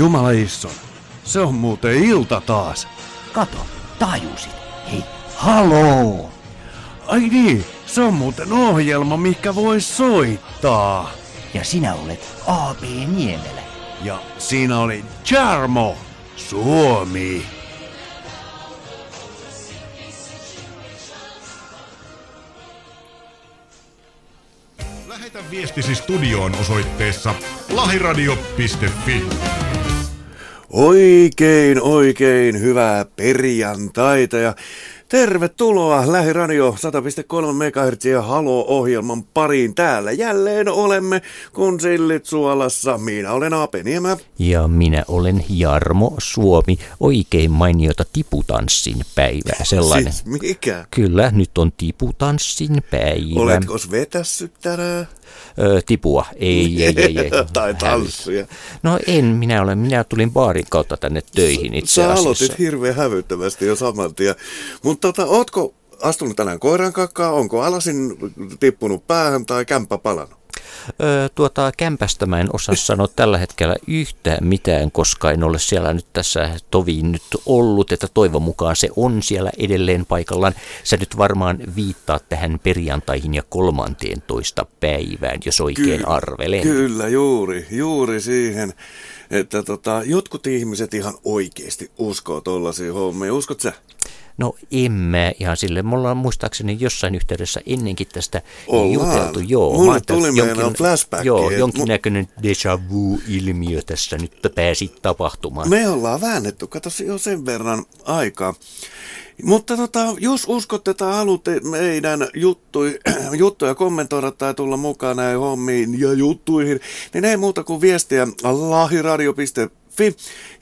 Jumala Isson, se on muuten ilta taas. Kato, tajusit. Hei, haloo! Ai niin, se on muuten ohjelma, mikä voi soittaa. Ja sinä olet A.P. Niemelä. Ja siinä oli Jarmo, Suomi. Lähetä viestisi studioon osoitteessa lahiradio.fi. Oikein, oikein hyvää perjantaita ja tervetuloa Lähiradio 100.3 MHz ja Halo-ohjelman pariin. Täällä jälleen olemme, kun sillit suolassa. Minä olen Ape Niemä. Ja minä olen Jarmo Suomi. Oikein mainiota tiputanssin päivää. Sellainen. Siis mikä? Kyllä, nyt on tiputanssin päivä. Oletko vetässyt tänään? Tipua. Ei, ei, ei. ei. tai tanssia. No en, minä olen. Minä tulin baarin kautta tänne töihin itse Sä asiassa. aloitit hirveän hävyttävästi jo saman tien. Mutta tota, ootko astunut tänään koiran kakkaa? Onko alasin tippunut päähän tai kämppä palannut? Öö, tuota, kämpästä mä en osaa sanoa tällä hetkellä yhtään mitään, koska en ole siellä nyt tässä toviin nyt ollut, että toivon mukaan se on siellä edelleen paikallaan. Sä nyt varmaan viittaat tähän perjantaihin ja kolmanteen toista päivään, jos oikein Ky- arvelen. Kyllä, juuri, juuri siihen, että tota, jotkut ihmiset ihan oikeasti uskoo tollaisia hommia. Uskot sä? No en mä ihan sille. Me ollaan muistaakseni jossain yhteydessä ennenkin tästä Ollaan. juteltu. Joo, Mulle tuli meinaan flashback, Joo, jonkinnäköinen déjà vu-ilmiö tässä nyt pääsi tapahtumaan. Me ollaan väännetty, kato jo sen verran aikaa. Mutta tota, jos uskotte tai haluatte meidän juttui, juttuja kommentoida tai tulla mukaan näihin hommiin ja juttuihin, niin ei muuta kuin viestiä lahiradio.fi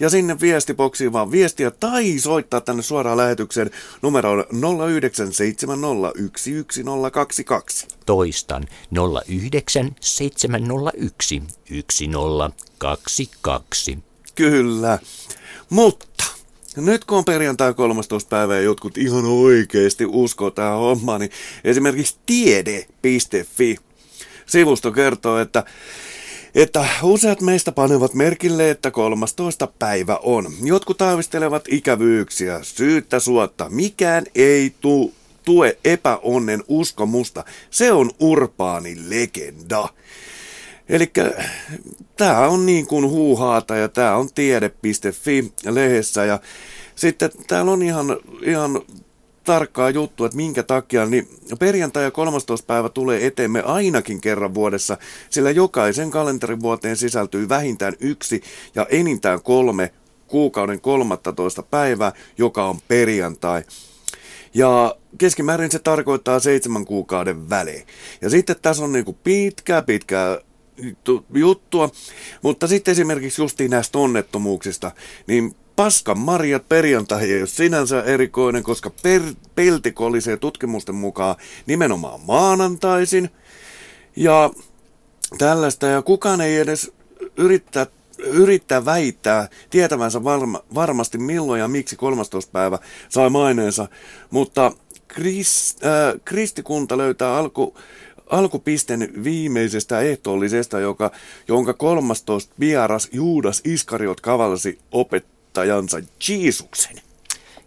ja sinne viestiboksiin vaan viestiä tai soittaa tänne suoraan lähetykseen numeroon 0970111022. Toistan 09 701 1022. Kyllä, mutta nyt kun on perjantai 13. päivä ja jotkut ihan oikeasti uskoo tähän hommaan, niin esimerkiksi tiede.fi sivusto kertoo, että että useat meistä panevat merkille, että 13. päivä on. Jotkut aavistelevat ikävyyksiä, syyttä suotta. Mikään ei tu, tue epäonnen uskomusta. Se on urbaani legenda. Eli tämä on niin kuin huuhaata ja tämä on tiede.fi lehdessä ja sitten täällä on ihan, ihan tarkkaa juttu, että minkä takia, niin perjantai ja 13. päivä tulee eteemme ainakin kerran vuodessa, sillä jokaisen kalenterivuoteen sisältyy vähintään yksi ja enintään kolme kuukauden 13. päivää, joka on perjantai. Ja keskimäärin se tarkoittaa seitsemän kuukauden välein. Ja sitten tässä on niinku pitkä, pitkä tu- juttua, mutta sitten esimerkiksi justiin näistä onnettomuuksista, niin paskan marjat perjantai ei ole sinänsä erikoinen, koska per- peltikolisee tutkimusten mukaan nimenomaan maanantaisin. Ja tällaista, ja kukaan ei edes yrittää, yrittää väittää tietävänsä varma, varmasti milloin ja miksi 13. päivä sai maineensa, mutta Krist, äh, kristikunta löytää alku, alkupisten viimeisestä ehtoollisesta, joka, jonka 13. vieras Juudas Iskariot kavalsi opettajansa Jeesuksen.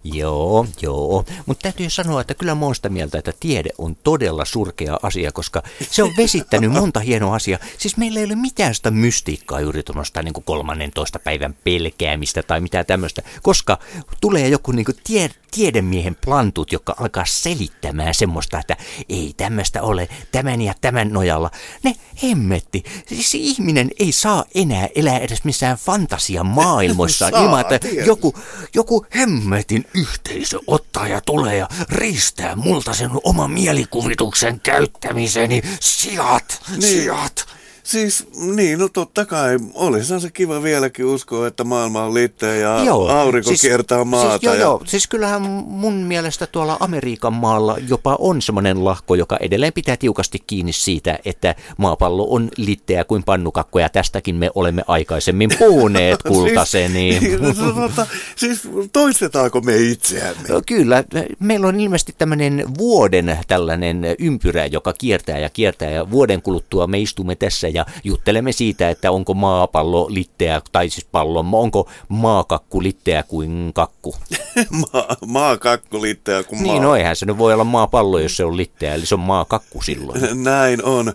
Joo, joo. Mutta täytyy sanoa, että kyllä mä oon sitä mieltä, että tiede on todella surkea asia, koska se on vesittänyt monta hienoa asiaa. Siis meillä ei ole mitään sitä mystiikkaa juuri tuommoista niin 13 päivän pelkäämistä tai mitään tämmöistä, koska tulee joku niin tie, tiedemiehen plantut, joka alkaa selittämään semmoista, että ei tämmöistä ole tämän ja tämän nojalla. Ne hemmetti. Siis ihminen ei saa enää elää edes missään fantasian maailmoissa Saa, ilman, että joku, joku hemmetin yhteisö ottaa ja tulee ja riistää multa sen oman mielikuvituksen käyttämiseni. Sijat, Niin. sijat. Siis niin, no totta kai. Olisihan se kiva vieläkin uskoa, että maailma on liitteä ja aurinko siis, kiertää maata. Siis, joo, ja... joo. Siis kyllähän mun mielestä tuolla Amerikan maalla jopa on semmoinen lahko, joka edelleen pitää tiukasti kiinni siitä, että maapallo on litteä kuin pannukakko, ja tästäkin me olemme aikaisemmin puhuneet kultaseni. Siis, niin, no, tota, siis toistetaanko me itseämme? No Kyllä, meillä on ilmeisesti tämmöinen vuoden tällainen ympyrä, joka kiertää ja kiertää ja vuoden kuluttua me istumme tässä ja juttelemme siitä, että onko maapallo litteä, tai siis pallo, onko maakakku litteä kuin kakku. maa, maakakku litteä kuin maa. Niin, no eihän se nyt voi olla maapallo, jos se on litteä, eli se on maakakku silloin. Näin on.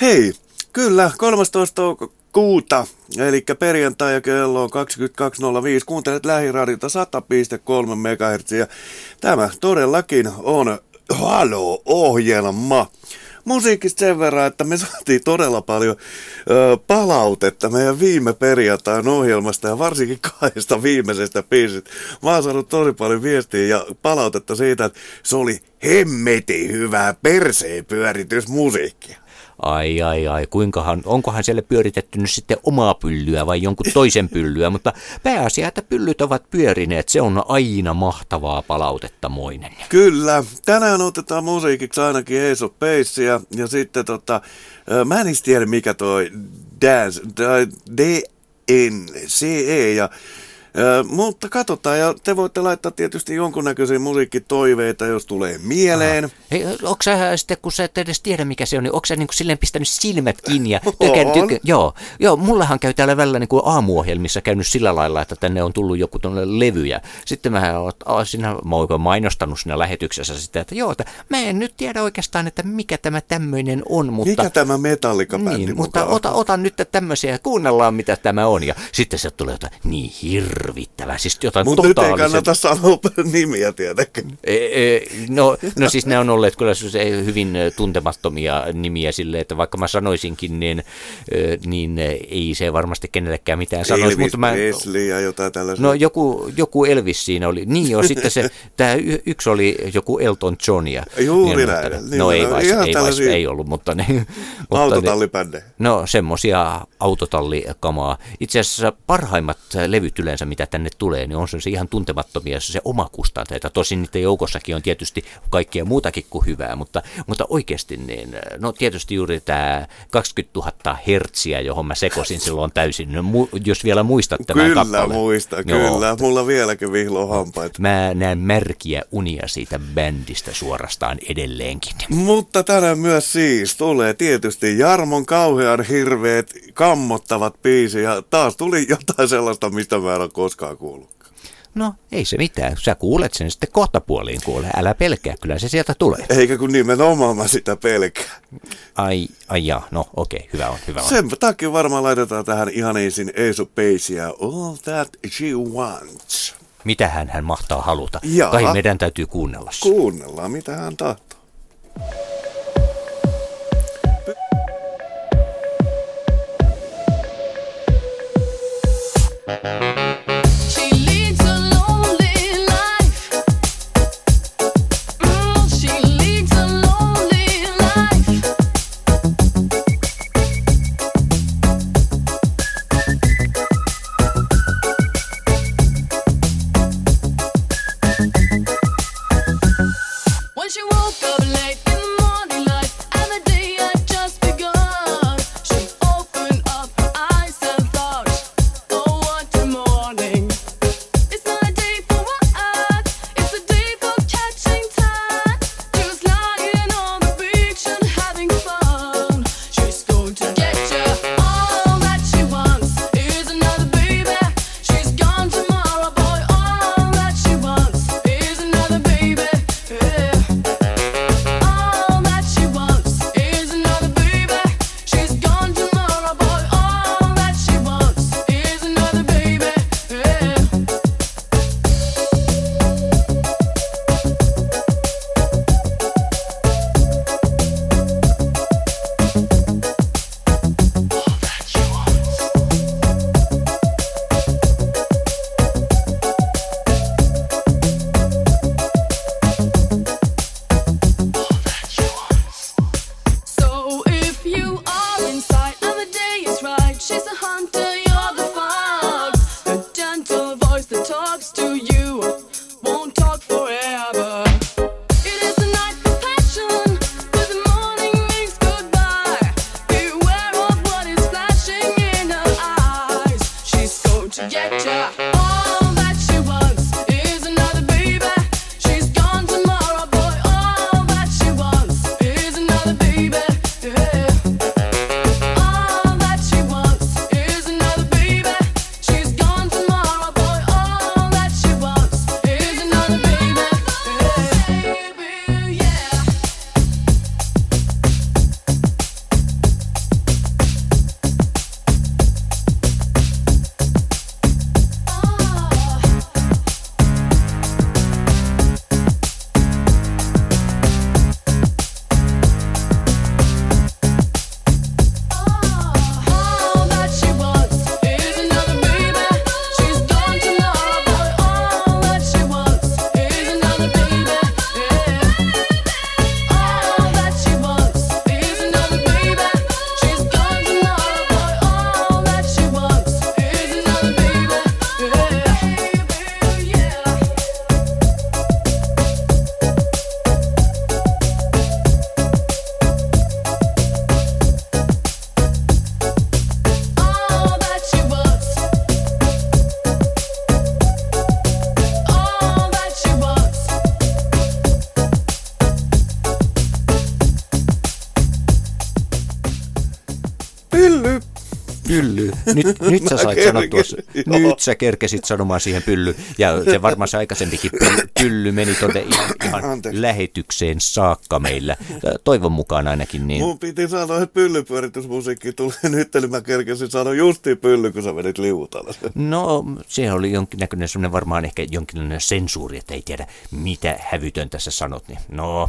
Hei, kyllä, 13 kuuta, eli perjantai ja kello on 22.05. Kuuntelet lähiradiota 100,3 MHz. Tämä todellakin on Halo-ohjelma. Musiikista sen verran, että me saatiin todella paljon ö, palautetta meidän viime perjantain ohjelmasta ja varsinkin kahdesta viimeisestä biisistä. Mä oon saanut tosi paljon viestiä ja palautetta siitä, että se oli hemmeti hyvää perseen pyöritysmusiikkia. Ai ai ai, kuinkahan, onkohan siellä pyöritetty nyt sitten omaa pyllyä vai jonkun toisen pyllyä, mutta pääasia, että pyllyt ovat pyörineet, se on aina mahtavaa palautetta moinen. Kyllä, tänään otetaan musiikiksi ainakin Base ja, ja sitten tota, mä en tiedä mikä toi Dance, D-N-C-E ja mutta katsotaan, ja te voitte laittaa tietysti jonkunnäköisiä musiikkitoiveita, jos tulee mieleen. Aha. Hei, onko sä sitten, kun sä et edes tiedä mikä se on, niin onko sä niin kuin silleen pistänyt silmät kiinni ja tykän, tykän, joo, joo, mullahan käy täällä välillä niin kuin aamuohjelmissa käynyt sillä lailla, että tänne on tullut joku tuonne levy, ja sitten mä oon mä oon mainostanut siinä lähetyksessä sitä, että joo, että mä en nyt tiedä oikeastaan, että mikä tämä tämmöinen on, mutta... Mikä tämä metallika niin, mutta ota, ota nyt tämmöisiä ja kuunnellaan, mitä tämä on, ja sitten se tulee jotain niin hirveä hirvittävä. Siis jotain Mutta nyt ei kannata sanoa nimiä tietenkin. E, e, no, no siis ne on olleet kyllä hyvin tuntemattomia nimiä sille, että vaikka mä sanoisinkin, niin, niin ei se varmasti kenellekään mitään sanoisi. Elvis mutta mä, Presley ja jotain tällaisia. No joku, joku Elvis siinä oli. Niin jo, sitten se, tämä yksi oli joku Elton John. Ja, Juuri niin, näin. Mutta, niin, no ei, vais, ei, vais, ei ollut, mutta ne. mutta. No semmosia autotallikamaa. Itse asiassa parhaimmat levyt yleensä, mitä tänne tulee, niin on se ihan tuntemattomia se oma kustanteita. Tosin niiden joukossakin on tietysti kaikkea muutakin kuin hyvää, mutta, mutta oikeasti niin, no tietysti juuri tämä 20 000 hertsiä, johon mä sekosin silloin täysin, no, jos vielä muistat tämän Kyllä kappaleen. muista, Joo. kyllä. Mulla vieläkin vihlo hampaita. Mä näen märkiä unia siitä bändistä suorastaan edelleenkin. Mutta tänään myös siis tulee tietysti Jarmon kauhean hirveät kammottavat biisi ja taas tuli jotain sellaista, mistä mä en ole koskaan kuullutkaan. No ei se mitään, sä kuulet sen sitten kohta puoliin kuule, älä pelkää, kyllä se sieltä tulee. Eikä kun nimenomaan mä sitä pelkää. Ai, ai jaa. no okei, okay, hyvä on, hyvä on. Sen takia varmaan laitetaan tähän ihaniisin Eesu Peisiä All That She Wants. Mitähän hän mahtaa haluta? Jaa. Kai meidän täytyy kuunnella. Kuunnellaan, mitä hän tahtoo. Nyt, nyt sä sait sanoa tuossa. joo. Nyt sä kerkesit sanomaan siihen pylly. Ja se varmaan se aikaisempikin pylly, meni tuonne ihan, ihan Anteeksi. lähetykseen saakka meillä. Toivon mukaan ainakin niin. Mun piti sanoa, että pyllypyöritysmusiikki tulee nyt, eli mä kerkesin sanoa justiin pylly, kun sä menit liutalla. No, se oli jonkinnäköinen semmoinen varmaan ehkä jonkinlainen sensuuri, että ei tiedä mitä hävytöntä sä sanot. Niin, no,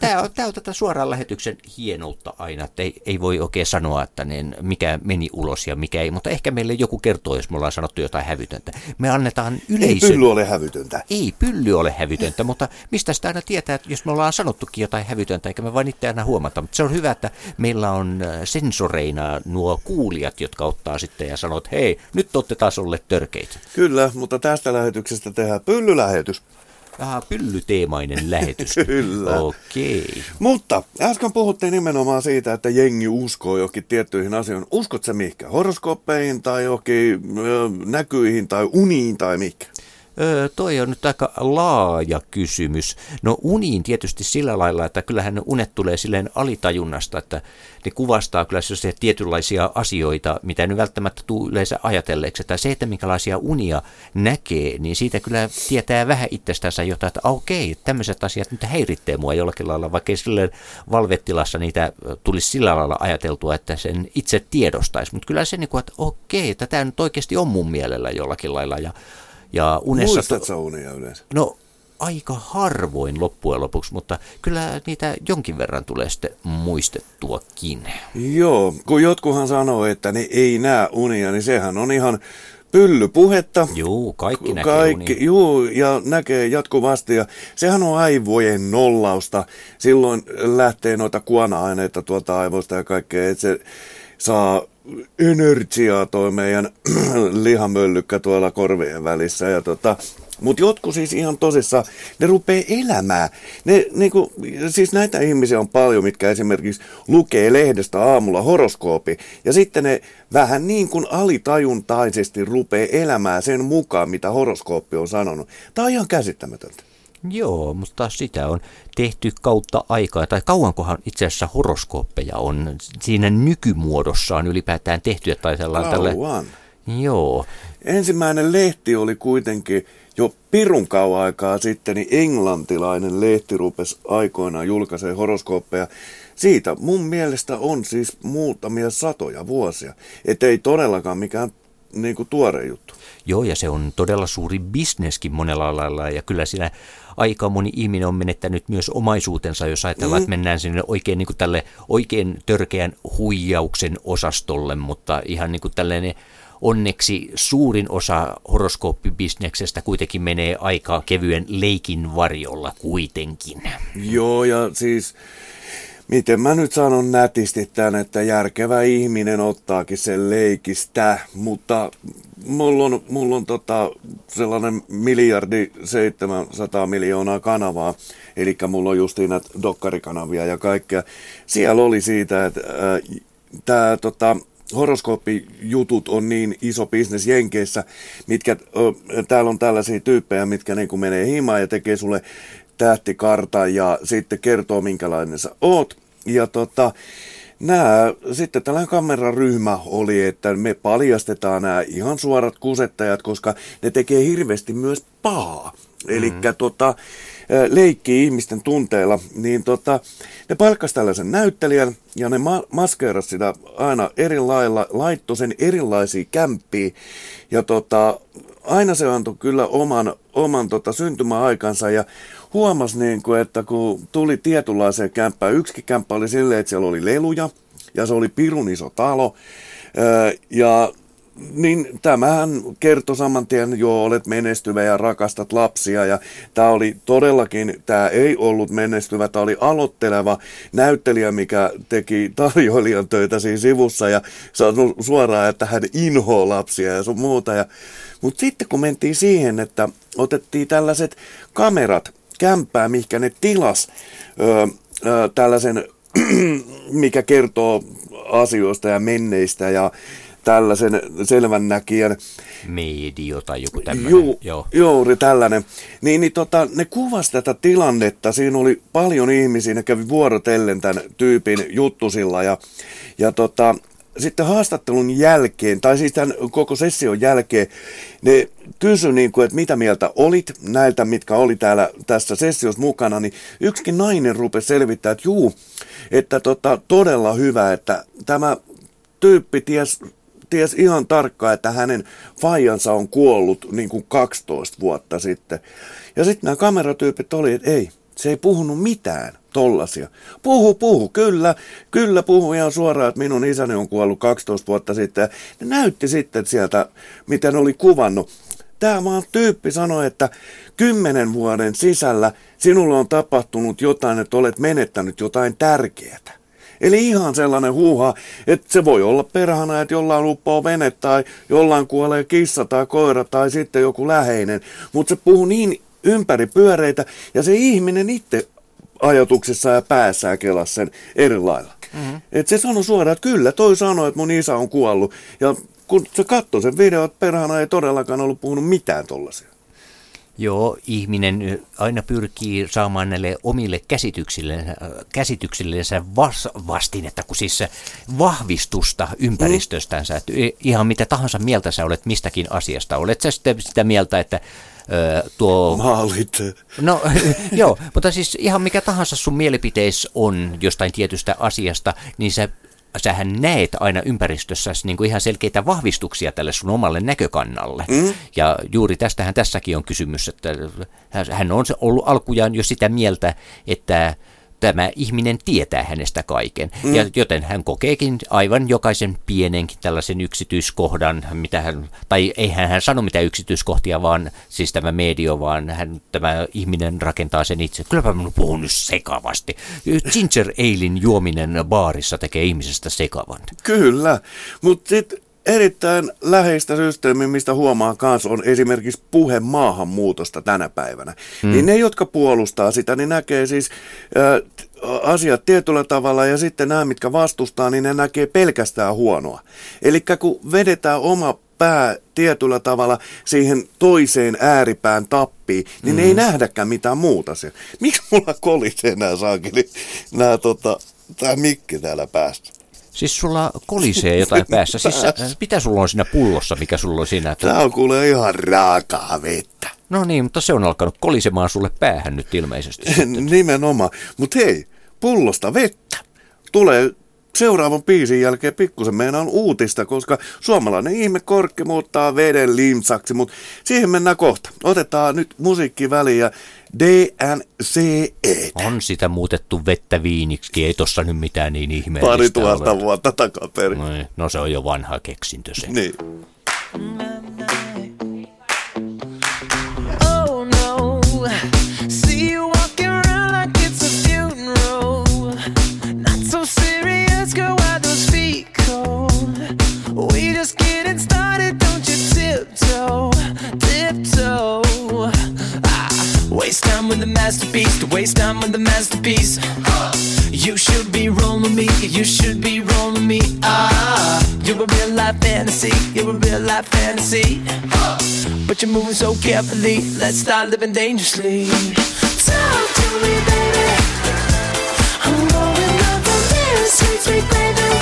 Tämä on, tää on tätä suoraan lähetyksen hienoutta aina, että ei, ei voi oikein sanoa, että niin, mikä meni ulos ja mikä ei, mutta ehkä meille joku kertoo, jos me ollaan sanottu jotain hävytöntä. Me annetaan Ei yleisö... pylly ole hävytöntä. Ei pylly ole hävytöntä, mutta mistä sitä aina tietää, että jos me ollaan sanottukin jotain hävytöntä, eikä me vain itse aina huomata. Mutta se on hyvä, että meillä on sensoreina nuo kuulijat, jotka ottaa sitten ja sanoo, että hei, nyt olette taas olleet törkeitä. Kyllä, mutta tästä lähetyksestä tehdään pyllylähetys. Aha, pyllyteemainen lähetys. Kyllä. Okei. Mutta äsken puhuttiin nimenomaan siitä, että jengi uskoo johonkin tiettyihin asioihin. Uskot sä mihinkä? Horoskooppeihin tai johonkin ö, näkyihin tai uniin tai mikä? Öö, toi on nyt aika laaja kysymys. No uniin tietysti sillä lailla, että kyllähän ne unet tulee silleen alitajunnasta, että ne kuvastaa kyllä sellaisia tietynlaisia asioita, mitä nyt välttämättä tuu yleensä ajatelleeksi. Että se, että minkälaisia unia näkee, niin siitä kyllä tietää vähän itsestänsä jotain, että okei, tämmöiset asiat nyt häiritsee mua jollakin lailla, vaikka ei silleen valvetilassa niitä tulisi sillä lailla ajateltua, että sen itse tiedostaisi. Mutta kyllä se, kuin, että okei, että tämä nyt oikeasti on mun mielellä jollakin lailla ja ja unessa... Muistat sä unia yleensä? No aika harvoin loppujen lopuksi, mutta kyllä niitä jonkin verran tulee sitten muistettuakin. Joo, kun jotkuhan sanoo, että ne ei näe unia, niin sehän on ihan pyllypuhetta. Juu, kaikki näkee Kaikki, unia. juu, ja näkee jatkuvasti. Ja sehän on aivojen nollausta. Silloin lähtee noita kuona-aineita tuolta aivoista ja kaikkea, että se saa energiaa toi meidän lihamöllykkä tuolla korvien välissä. Ja tota, mutta jotkut siis ihan tosissaan, ne rupeaa elämään. Ne, niinku, siis näitä ihmisiä on paljon, mitkä esimerkiksi lukee lehdestä aamulla horoskoopi, ja sitten ne vähän niin kuin alitajuntaisesti rupeaa elämään sen mukaan, mitä horoskooppi on sanonut. Tämä on ihan käsittämätöntä. Joo, mutta sitä on tehty kautta aikaa, tai kauankohan itse asiassa horoskooppeja on siinä nykymuodossaan ylipäätään tehty, tai sellainen tälle... Joo, Ensimmäinen lehti oli kuitenkin jo pirun kauan aikaa sitten, niin englantilainen lehti rupesi aikoinaan julkaisee horoskooppeja. Siitä mun mielestä on siis muutamia satoja vuosia. Että ei todellakaan mikään niin kuin tuore juttu. Joo, ja se on todella suuri bisneskin monella lailla, ja kyllä siinä aika moni ihminen on menettänyt myös omaisuutensa, jos ajatellaan, mm. että mennään sinne oikein niin kuin tälle oikein törkeän huijauksen osastolle, mutta ihan niin kuin tällainen onneksi suurin osa horoskooppibisneksestä kuitenkin menee aika kevyen leikin varjolla kuitenkin. Joo, ja siis miten mä nyt sanon nätisti tämän, että järkevä ihminen ottaakin sen leikistä, mutta mulla on, mulla on tota sellainen miljardi 700 miljoonaa kanavaa, eli mulla on justiin näitä dokkarikanavia ja kaikkea. Siellä oli siitä, että äh, tämä tota, horoskooppijutut on niin iso bisnes Jenkeissä, mitkä, ö, täällä on tällaisia tyyppejä, mitkä niin kuin menee himaan ja tekee sulle tähtikartan ja sitten kertoo minkälainen sä oot. Ja tota, Nää, sitten tällainen kameraryhmä oli, että me paljastetaan nämä ihan suorat kusettajat, koska ne tekee hirveästi myös pahaa. Eli mm. tota, leikkii ihmisten tunteilla, niin tota, ne palkkas tällaisen näyttelijän ja ne ma- maskeeras sitä aina eri lailla, laittoi sen erilaisiin kämppiin ja tota, aina se antoi kyllä oman, oman tota, syntymäaikansa ja huomasi niin kuin, että kun tuli tietynlaiseen kämppään, yksikin kämppä oli silleen, että siellä oli leluja ja se oli pirun iso talo ja niin tämähän kertoi saman tien, joo, olet menestyvä ja rakastat lapsia. Ja tämä oli todellakin, tämä ei ollut menestyvä, tämä oli aloitteleva näyttelijä, mikä teki tarjoilijan töitä siinä sivussa ja sanoi suoraan, että hän inhoaa lapsia ja sun muuta. Ja, mutta sitten kun mentiin siihen, että otettiin tällaiset kamerat kämppää, mihinkä ne tilas öö, öö, tällaisen, mikä kertoo asioista ja menneistä ja tällaisen selvännäkijän. Medio tai joku tämmöinen. Ju, Joo. Juuri tällainen. Niin, niin tota, ne kuvasi tätä tilannetta. Siinä oli paljon ihmisiä, ne kävi vuorotellen tämän tyypin juttusilla. Ja, ja tota, sitten haastattelun jälkeen, tai siis tämän koko session jälkeen, ne kysyi, niin kuin, että mitä mieltä olit näiltä, mitkä oli täällä tässä sessiossa mukana, niin yksikin nainen rupesi selvittämään, että juu, että tota, todella hyvä, että tämä tyyppi ties, ties ihan tarkkaan, että hänen faijansa on kuollut niin kuin 12 vuotta sitten. Ja sitten nämä kameratyypit oli, että ei, se ei puhunut mitään tollasia. Puhu, puhu, kyllä, kyllä puhu ihan suoraan, että minun isäni on kuollut 12 vuotta sitten. Ja ne näytti sitten sieltä, miten oli kuvannut. Tämä vaan tyyppi sanoi, että kymmenen vuoden sisällä sinulle on tapahtunut jotain, että olet menettänyt jotain tärkeää. Eli ihan sellainen huuha, että se voi olla perhana, että jollain uppoo vene tai jollain kuolee kissa tai koira tai sitten joku läheinen. Mutta se puhuu niin ympäri pyöreitä ja se ihminen itse ajatuksessa ja päässään kelasi sen eri lailla. Mm-hmm. Et se sanoi suoraan, että kyllä, toi sanoi, että mun isä on kuollut. Ja kun se katsoi sen video, että perhana ei todellakaan ollut puhunut mitään tollaisia. Joo, ihminen aina pyrkii saamaan näille omille käsityksille, käsityksillensä vas, vastinetta, kun siis vahvistusta ympäristöstänsä. Mm. Että ihan mitä tahansa mieltä sä olet mistäkin asiasta. Olet sä sitten sitä mieltä, että tuo... Maalit. No joo, mutta siis ihan mikä tahansa sun mielipiteis on jostain tietystä asiasta, niin sä sähän näet aina ympäristössä niin kuin ihan selkeitä vahvistuksia tälle sun omalle näkökannalle. Mm. Ja juuri tästähän tässäkin on kysymys, että hän on ollut alkujaan jo sitä mieltä, että tämä ihminen tietää hänestä kaiken. Mm. Ja joten hän kokeekin aivan jokaisen pienenkin tällaisen yksityiskohdan, mitä hän, tai eihän hän sano mitä yksityiskohtia, vaan siis tämä medio, vaan hän, tämä ihminen rakentaa sen itse. Kylläpä minun puhun nyt sekavasti. Ginger Alein juominen baarissa tekee ihmisestä sekavan. Kyllä, mutta sitten erittäin läheistä systeemiä, mistä huomaa kanssa, on esimerkiksi puhe maahanmuutosta tänä päivänä. Hmm. Niin ne, jotka puolustaa sitä, niin näkee siis äh, asiat tietyllä tavalla ja sitten nämä, mitkä vastustaa, niin ne näkee pelkästään huonoa. Eli kun vedetään oma pää tietyllä tavalla siihen toiseen ääripään tappiin, niin mm. ei nähdäkään mitään muuta siellä. Miksi mulla kolisee nämä saakeli, nämä tota, tämä mikki täällä päästä? Siis sulla kolisee jotain päässä. Siis sä, mitä sulla on siinä pullossa, mikä sulla on siinä? Tämä on kuule ihan raakaa vettä. No niin, mutta se on alkanut kolisemaan sulle päähän nyt ilmeisesti. Nimenomaan. Mutta hei, pullosta vettä. Tulee seuraavan biisin jälkeen pikkusen meinaan uutista, koska suomalainen ihme korkki muuttaa veden limsaksi, mutta siihen mennään kohta. Otetaan nyt musiikki väliin ja DNCE. On sitä muutettu vettä viiniksi, ei tossa nyt mitään niin ihmeellistä Pari tuhatta ole. vuotta takaperin. No, no se on jo vanha keksintö se. Niin. Waste time with the masterpiece, to waste time with the masterpiece. You should be rolling me, you should be rolling me. Ah, you're a real life fantasy, you're a real life fantasy. But you're moving so carefully, let's start living dangerously. Talk to me, baby. I'm going up this sweet, sweet baby.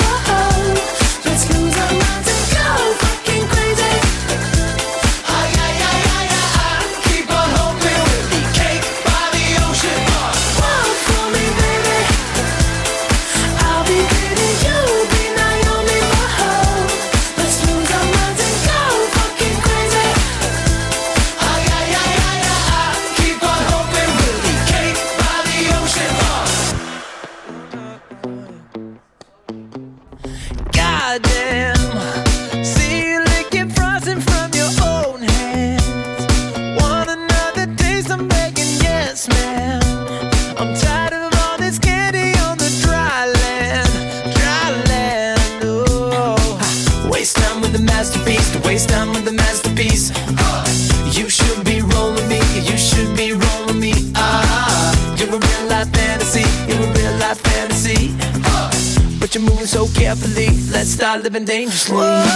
Living dangerously.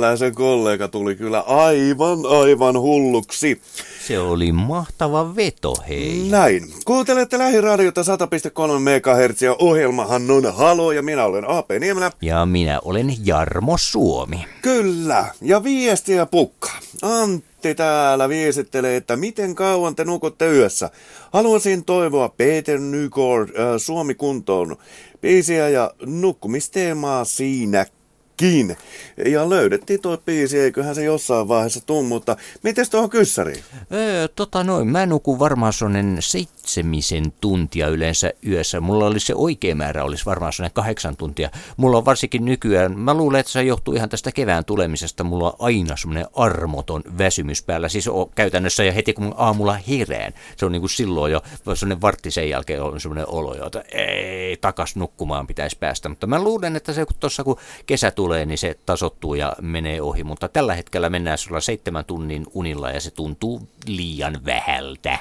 Meikäläisen kollega tuli kyllä aivan, aivan hulluksi. Se oli mahtava veto, hei. Näin. Kuuntelette lähiradiota 100.3 MHz ja ohjelmahan on Halo ja minä olen AP Niemelä. Ja minä olen Jarmo Suomi. Kyllä. Ja viestiä pukka. Antti täällä viestittelee, että miten kauan te nukutte yössä. Haluaisin toivoa Peter Nygård äh, Suomi kuntoon biisiä ja nukkumisteemaa siinäkin. Kiin. Ja löydettiin tuo biisi, eiköhän se jossain vaiheessa tuu, mutta miten tuohon kyssäriin? Öö, tota noin, mä nukun varmaan sonen seitsemisen tuntia yleensä yössä. Mulla olisi se oikea määrä, olisi varmaan sellainen kahdeksan tuntia. Mulla on varsinkin nykyään, mä luulen, että se johtuu ihan tästä kevään tulemisesta, mulla on aina semmoinen armoton väsymys päällä. Siis on käytännössä ja heti kun aamulla herään, se on niin kuin silloin jo, semmoinen vartti sen jälkeen on semmoinen olo, jota ei, takas nukkumaan pitäisi päästä. Mutta mä luulen, että se kun tuossa kun kesä tulee, niin se tasottuu ja menee ohi. Mutta tällä hetkellä mennään sulla seitsemän tunnin unilla ja se tuntuu liian vähältä.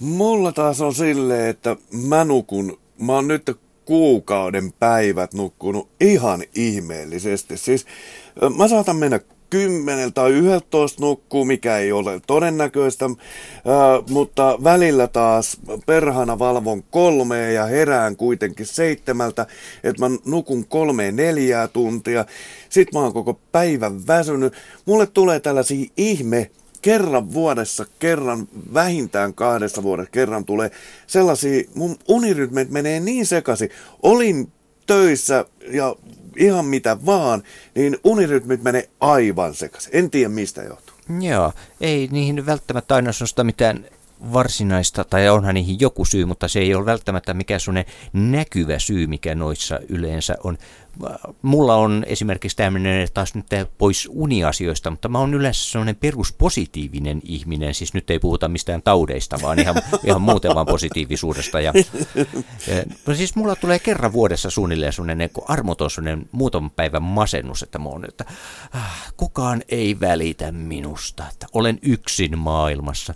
Mulla taas on silleen, että mä nukun, mä oon nyt kuukauden päivät nukkunut ihan ihmeellisesti. Siis mä saatan mennä 10 tai 11 nukkuu, mikä ei ole todennäköistä, äh, mutta välillä taas perhana valvon kolmea ja herään kuitenkin seitsemältä, että mä nukun kolme neljää tuntia. Sitten mä oon koko päivän väsynyt. Mulle tulee tällaisia ihme kerran vuodessa, kerran vähintään kahdessa vuodessa, kerran tulee sellaisia, mun unirytmit menee niin sekaisin. Olin töissä ja ihan mitä vaan, niin unirytmit menee aivan sekaisin. En tiedä mistä johtuu. Joo, ei niihin välttämättä aina sellaista mitään varsinaista, tai onhan niihin joku syy, mutta se ei ole välttämättä mikään sellainen näkyvä syy, mikä noissa yleensä on. Mulla on esimerkiksi tämmöinen taas nyt pois uniasioista, mutta mä oon yleensä sellainen peruspositiivinen ihminen, siis nyt ei puhuta mistään taudeista, vaan ihan, ihan muuten vaan positiivisuudesta. Ja, ja, siis mulla tulee kerran vuodessa suunnilleen sellainen armoton sellainen muutaman päivän masennus, että mä oon, että ah, kukaan ei välitä minusta, että olen yksin maailmassa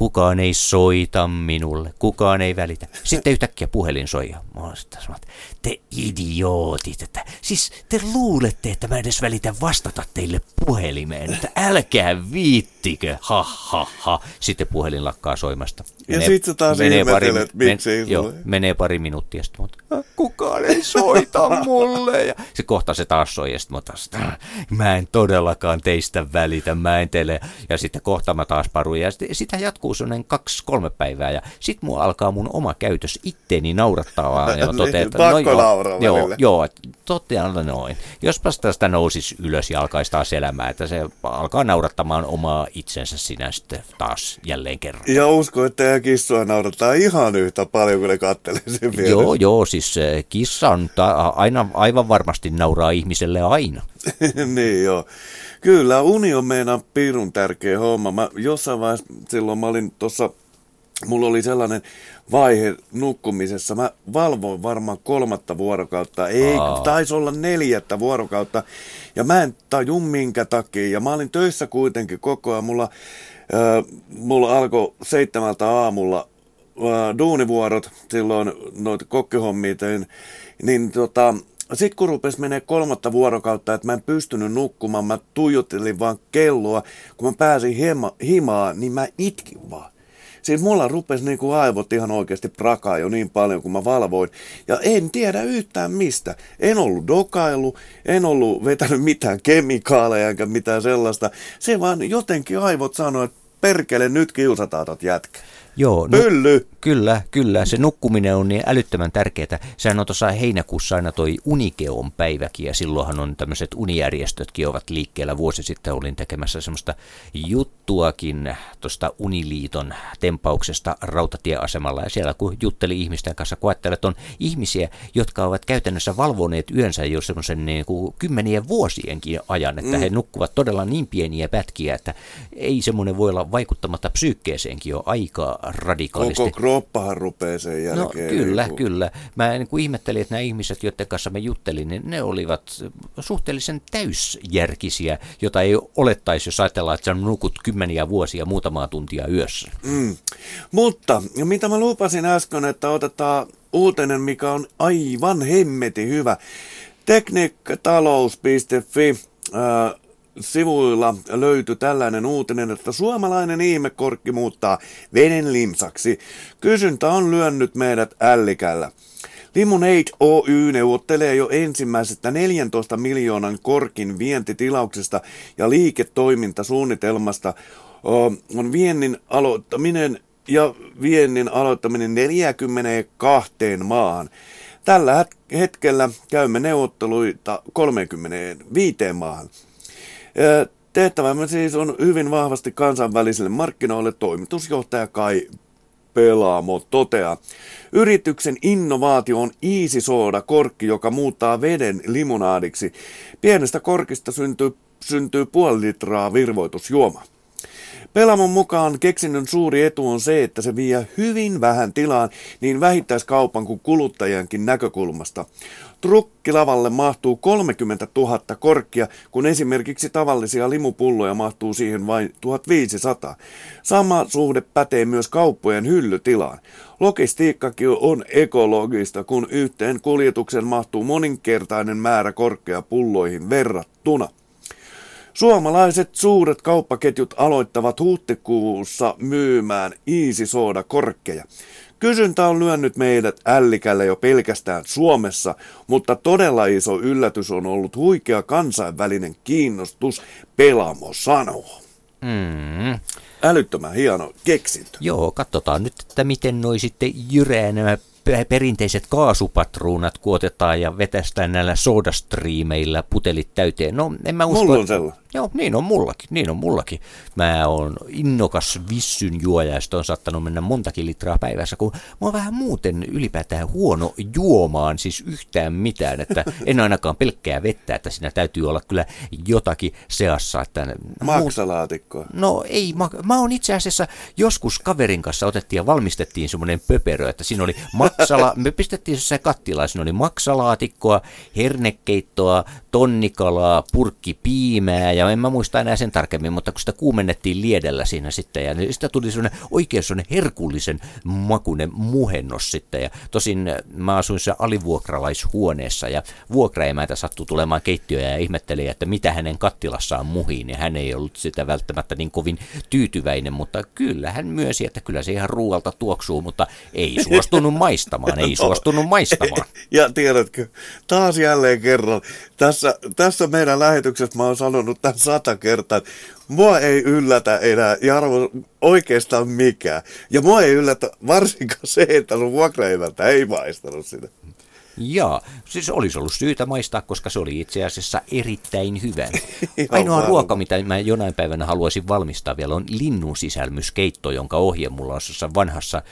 kukaan ei soita minulle, kukaan ei välitä. Sitten yhtäkkiä puhelin soi ja mä sanonut, te idiootit, että siis te luulette, että mä edes välitän vastata teille puhelimeen, että älkää viittikö, ha ha ha. Sitten puhelin lakkaa soimasta. Ja sit sä taas ihmettelet, miksi ei joo, menee pari minuuttia, sitten mutta kukaan ei soita mulle. Ja se kohta se taas soi, ja sitten mä taas, "Äh, mä en todellakaan teistä välitä, mä en teille. Ja sitten kohta mä taas paruin, ja sit- sitä jatkuu sellainen kaksi-kolme päivää, ja sitten mua alkaa mun oma käytös itteeni naurattaa. Ja totean, että joo, nauraa joo, joo, et totean noin. Jospas tästä nousisi ylös ja alkaisi taas elämään, että se alkaa naurattamaan omaa itsensä sinä sitten taas jälleen kerran. Ja usko, että ja kissua naurattaa ihan yhtä paljon, kun ne kattelee sen vieressä. Joo, joo, siis kissa on ta- aina, aivan varmasti nauraa ihmiselle aina. niin joo. Kyllä, uni on meidän pirun tärkeä homma. Mä jossain vaiheessa, silloin mä olin tuossa, mulla oli sellainen vaihe nukkumisessa. Mä valvoin varmaan kolmatta vuorokautta, ei, Aa. taisi olla neljättä vuorokautta. Ja mä en tajun minkä takia. Ja mä olin töissä kuitenkin koko ajan. Mulla, mulla alkoi seitsemältä aamulla duunivuorot, silloin noita kokkihommia tein, niin tota, sitten kun rupesi menee kolmatta vuorokautta, että mä en pystynyt nukkumaan, mä tuijottelin vaan kelloa, kun mä pääsin hima, himaan, niin mä itkin vaan. Siis mulla rupesi niinku aivot ihan oikeasti prakaa jo niin paljon, kun mä valvoin. Ja en tiedä yhtään mistä. En ollut dokailu, en ollut vetänyt mitään kemikaaleja eikä mitään sellaista. Se vaan jotenkin aivot sanoi, että perkele nyt kiusataan tot jätkä. Joo, no, Pylly! Kyllä, kyllä. Se nukkuminen on niin älyttömän tärkeää. Sehän on tuossa heinäkuussa aina toi Unikeon päiväkin ja silloinhan on tämmöiset unijärjestötkin ovat liikkeellä. Vuosi sitten olin tekemässä semmoista juttuakin tuosta Uniliiton tempauksesta rautatieasemalla ja siellä kun jutteli ihmisten kanssa, kun ajattelee, että on ihmisiä, jotka ovat käytännössä valvoneet yönsä jo semmoisen niin kuin kymmenien vuosienkin ajan, että mm. he nukkuvat todella niin pieniä pätkiä, että ei semmoinen voi olla vaikuttamatta psyykkeeseenkin jo aika radikaalisti. Koko kroppahan rupeaa sen No jälkeen. kyllä, niin kuin- kyllä. Mä niin kuin ihmettelin, että nämä ihmiset, joiden kanssa me juttelin, niin ne olivat suhteellisen täysjärkisiä, jota ei olettaisi, jos ajatellaan, että sä nukut kymmeniä vuosia muutamaa tuntia yössä. Mm. Mutta mitä mä lupasin äsken, että otetaan uutinen, mikä on aivan hemmeti hyvä. Tekniikkatalous.fi äh, sivuilla löytyi tällainen uutinen, että suomalainen ihmekorkki muuttaa veden limsaksi. Kysyntä on lyönnyt meidät ällikällä. Limonade Oy neuvottelee jo ensimmäisestä 14 miljoonan korkin vientitilauksesta ja liiketoimintasuunnitelmasta on viennin aloittaminen ja viennin aloittaminen 42 maahan. Tällä het- hetkellä käymme neuvotteluita 35 maahan. Tehtävämme siis on hyvin vahvasti kansainvälisille markkinoille toimitusjohtaja Kai Pelaamo toteaa. Yrityksen innovaatio on Easy Soda korkki, joka muuttaa veden limonaadiksi. Pienestä korkista syntyy, syntyy puoli litraa virvoitusjuoma. Pelamon mukaan keksinnön suuri etu on se, että se vie hyvin vähän tilaan niin vähittäiskaupan kuin kuluttajankin näkökulmasta. Trukkilavalle mahtuu 30 000 korkkia, kun esimerkiksi tavallisia limupulloja mahtuu siihen vain 1500. Sama suhde pätee myös kauppojen hyllytilaan. Logistiikkakin on ekologista, kun yhteen kuljetuksen mahtuu moninkertainen määrä korkea pulloihin verrattuna. Suomalaiset suuret kauppaketjut aloittavat huhtikuussa myymään Easy Soda korkkeja. Kysyntä on lyönyt meidät ällikälle jo pelkästään Suomessa, mutta todella iso yllätys on ollut huikea kansainvälinen kiinnostus, Pelamo sanoo. Mm. Älyttömän hieno keksintö. Joo, katsotaan nyt, että miten noi sitten jyrää nämä pe- perinteiset kaasupatruunat kuotetaan ja vetästään näillä sodastriimeillä putelit täyteen. No, en mä usko. Mulla on sellainen. Joo, niin on mullakin, niin on mullakin. Mä oon innokas vissyn juoja ja on saattanut mennä montakin litraa päivässä, kun mä oon vähän muuten ylipäätään huono juomaan, siis yhtään mitään, että en ainakaan pelkkää vettä, että siinä täytyy olla kyllä jotakin seassa. Että Maksalaatikkoa. No ei, mä, mä oon itse asiassa joskus kaverin kanssa otettiin ja valmistettiin semmoinen pöperö, että siinä oli maksala, me pistettiin se kattilaan, siinä oli maksalaatikkoa, hernekeittoa, tonnikalaa, purkki piimää ja en mä muista enää sen tarkemmin, mutta kun sitä kuumennettiin liedellä siinä sitten ja niin sitä tuli semmoinen oikein semmoinen herkullisen makuinen muhennos sitten ja tosin äh, mä asuin se alivuokralaishuoneessa ja vuokraemäntä sattui tulemaan keittiöön ja ihmetteli, että mitä hänen kattilassaan muhiin ja hän ei ollut sitä välttämättä niin kovin tyytyväinen, mutta kyllä hän myönsi, että kyllä se ihan ruoalta tuoksuu, mutta ei suostunut maistamaan, ei suostunut maistamaan. Ja tiedätkö, taas jälleen kerran, tässä, tässä meidän lähetyksessä mä oon sanonut tämän sata kertaa, mua ei yllätä enää, Jarmo, oikeastaan mikään. Ja mua ei yllätä varsinkaan se, että sun vuokraimältä ei maistanut sitä. Jaa, siis olisi ollut syytä maistaa, koska se oli itse asiassa erittäin hyvä. Ainoa varma. ruoka, mitä mä jonain päivänä haluaisin valmistaa vielä, on linnun sisälmyskeitto, jonka ohje mulla on vanhassa,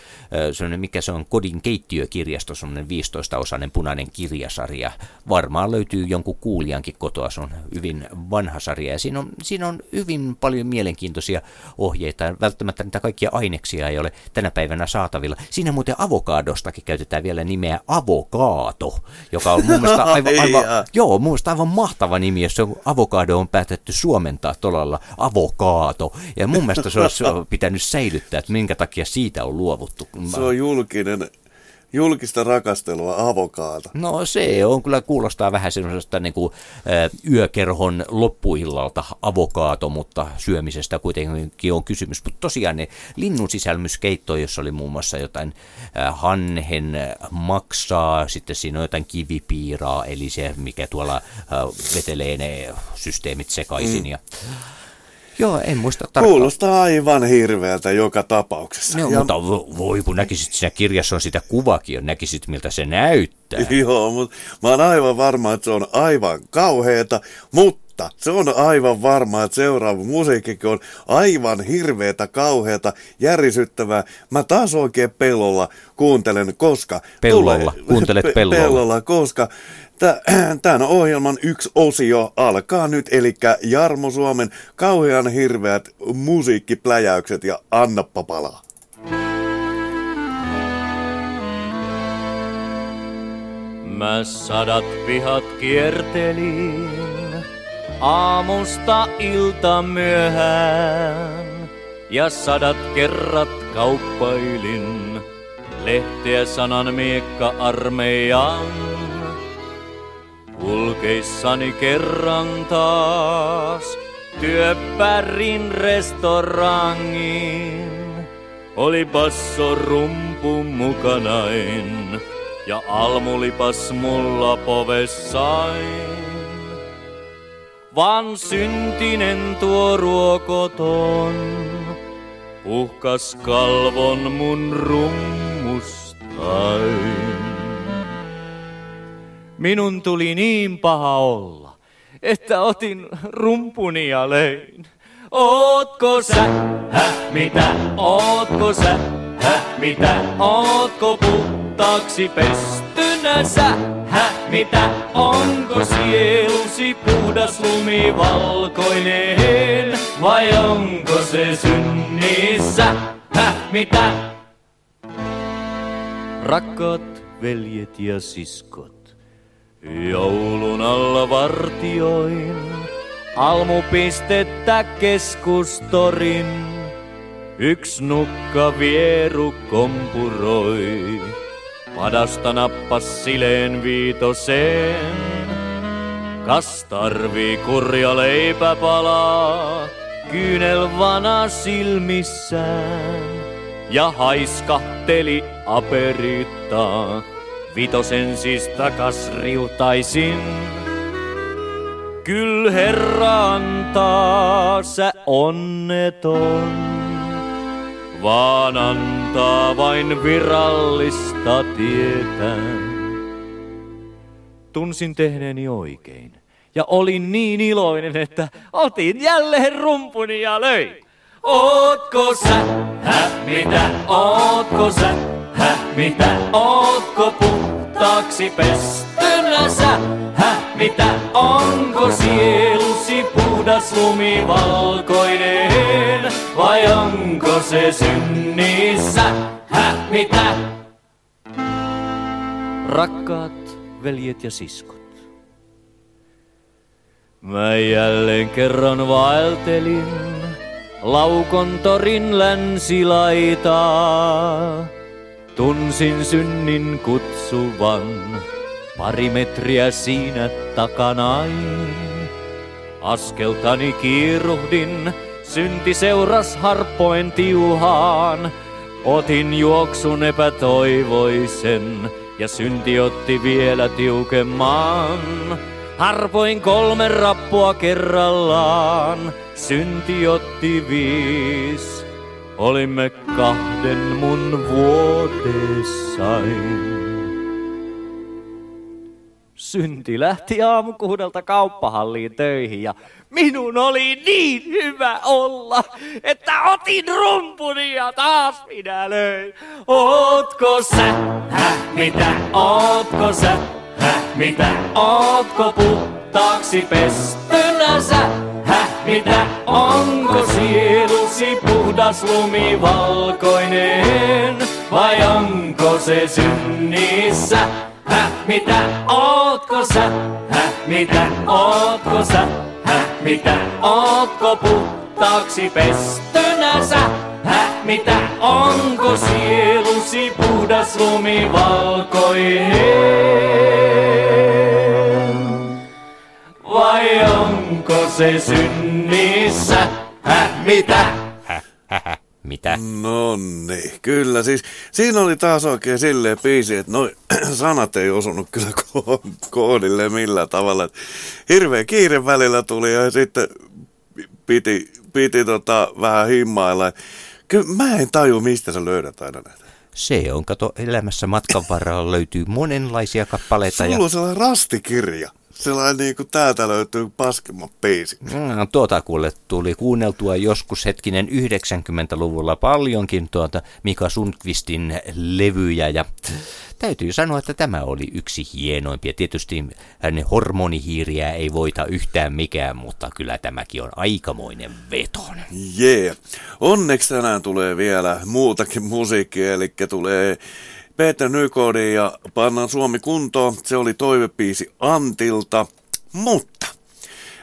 sellainen, mikä se on, kodin keittiökirjasto, semmoinen 15-osainen punainen kirjasarja. Varmaan löytyy jonkun kuulijankin kotoa, se on hyvin vanha sarja. Ja siinä on, siinä on hyvin paljon mielenkiintoisia ohjeita, välttämättä niitä kaikkia aineksia ei ole tänä päivänä saatavilla. Siinä muuten avokaadostakin käytetään vielä nimeä avokaato, joka on mun mielestä aivan, aivan, Ai jaa. Joo, mun mielestä aivan mahtava nimi, jos se on avokado on päätetty suomentaa tolalla avokaato. Ja mun mielestä se olisi pitänyt säilyttää, että minkä takia siitä on luovuttu. Se on julkinen, julkista rakastelua avokaata. No se on kyllä kuulostaa vähän semmoisesta niin kuin, ä, yökerhon loppuillalta avokaato, mutta syömisestä kuitenkin on kysymys. Mutta tosiaan ne linnun sisälmyskeitto, jossa oli muun muassa jotain ä, hanhen maksaa, sitten siinä on jotain kivipiiraa, eli se mikä tuolla ä, vetelee ne systeemit sekaisin. Mm. Ja Joo, en muista tarkkaan. Kuulostaa aivan hirveältä joka tapauksessa. No, ja, mutta vo- voi kun näkisit siinä kirjassa on sitä kuvakin ja näkisit miltä se näyttää. Joo, mutta mä oon aivan varma, että se on aivan kauheeta, mutta se on aivan varma, että seuraava musiikkikin on aivan hirveetä, kauheeta, järisyttävää. Mä taas oikein pelolla kuuntelen, koska... Pellolla, kuuntelet Pe- pellolla. Pellolla, koska tämän ohjelman yksi osio alkaa nyt, eli Jarmo Suomen kauhean hirveät musiikkipläjäykset ja annappa palaa. Mä sadat pihat kiertelin aamusta ilta myöhään ja sadat kerrat kauppailin lehteä sanan miekka armeijan. Kulkeissani kerran taas työppärin restorangin. Oli basso rumpu mukanain ja almulipas mulla povessain. Vaan syntinen tuo ruokoton uhkas kalvon mun rummustain. Minun tuli niin paha olla, että otin rumpuni ja löin. Ootko sä, häh, mitä, ootko sä, häh, mitä, ootko puhtaaksi pestynä sä, häh, mitä, onko sielusi puhdas lumi valkoinen, vai onko se synnissä, häh, mitä? Rakkaat veljet ja siskot, joulun alla vartioin almupistettä keskustorin. Yks nukka vieru kompuroi, padasta nappas sileen viitoseen. Kas tarvii kurja leipäpalaa, kyynel vana silmissään. Ja haiskahteli aperittaa, vitosen siis takas riutaisin. Kyl herra antaa sä onneton, vaan antaa vain virallista tietää. Tunsin tehneeni oikein ja olin niin iloinen, että otin jälleen rumpuni ja löin. Ootko sä, hä, mitä, ootko sä, hä, mitä, ootko puhtaaksi pestynä sä, hä, mitä, onko sielusi puhdas lumi valkoinen, vai onko se synnissä, hä, mitä? Rakkaat veljet ja siskot, mä jälleen kerran vaeltelin Laukon torin länsilaitaa. Tunsin synnin kutsuvan, pari metriä siinä takanain. Askeltani kiiruhdin, synti seuras harppoen tiuhaan. Otin juoksun epätoivoisen ja synti otti vielä tiukemman. Harpoin kolme rappua kerrallaan, synti otti viis. Olimme kahden mun vuodessain. Synti lähti aamukuudelta kauppahalliin töihin ja minun oli niin hyvä olla, että otin rumpuni ja taas minä löin. Ootko sä, häh, mitä, ootko sä, häh, mitä, ootko puhtaaksi pestynä sä, häh, mitä, onko sielusi puhdas lumi valkoinen, vai onko se synnissä? Häh, mitä, ootko sä? Häh, mitä, ootko sä? Häh, mitä, ootko puhtaaksi pestynä sä? Häh, mitä, onko sielusi puhdas lumi valkoinen? Onko se synnissä? Häh, mitä? Mitä? No niin, kyllä siis. Siinä oli taas oikein silleen biisi, että noi sanat ei osunut kyllä ko- koodille millään tavalla. Hirveä kiire välillä tuli ja sitten piti, piti tota, vähän himmailla. Kyllä mä en taju, mistä sä löydät aina näitä. Se on, kato, elämässä matkan varrella löytyy monenlaisia kappaleita. Sulla Ja, on sellainen rastikirja. Sellainen niin kuin täältä löytyy paskemman peisi. Mm, tuota kuule tuli kuunneltua joskus hetkinen 90-luvulla paljonkin tuota Mika Sundqvistin levyjä ja täytyy sanoa, että tämä oli yksi hienoimpia. Tietysti hänen hormonihiiriä ei voita yhtään mikään, mutta kyllä tämäkin on aikamoinen veton. Jee. Yeah. Onneksi tänään tulee vielä muutakin musiikkia, eli tulee Peter Nykodi ja pannaan Suomi kuntoon. Se oli toivepiisi Antilta, mutta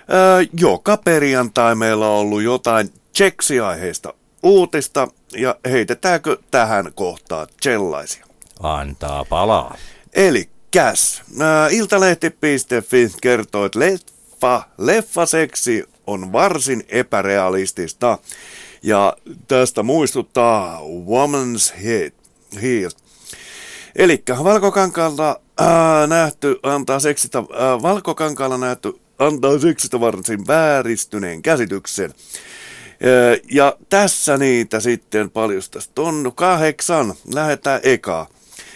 ää, joka perjantai meillä on ollut jotain Tseksi-aiheista uutista ja heitetäänkö tähän kohtaan sellaisia? Antaa palaa. Eli käs. Ää, Iltalehti.fi kertoo, että leffa, leffaseksi on varsin epärealistista. Ja tästä muistuttaa Woman's Head. Head. Eli valkokankaalla ää, nähty antaa seksistä, ää, valkokankaalla nähty antaa seksistä varsin vääristyneen käsityksen. Ää, Ja tässä niitä sitten paljon tästä on kahdeksan. Lähetään ekaa.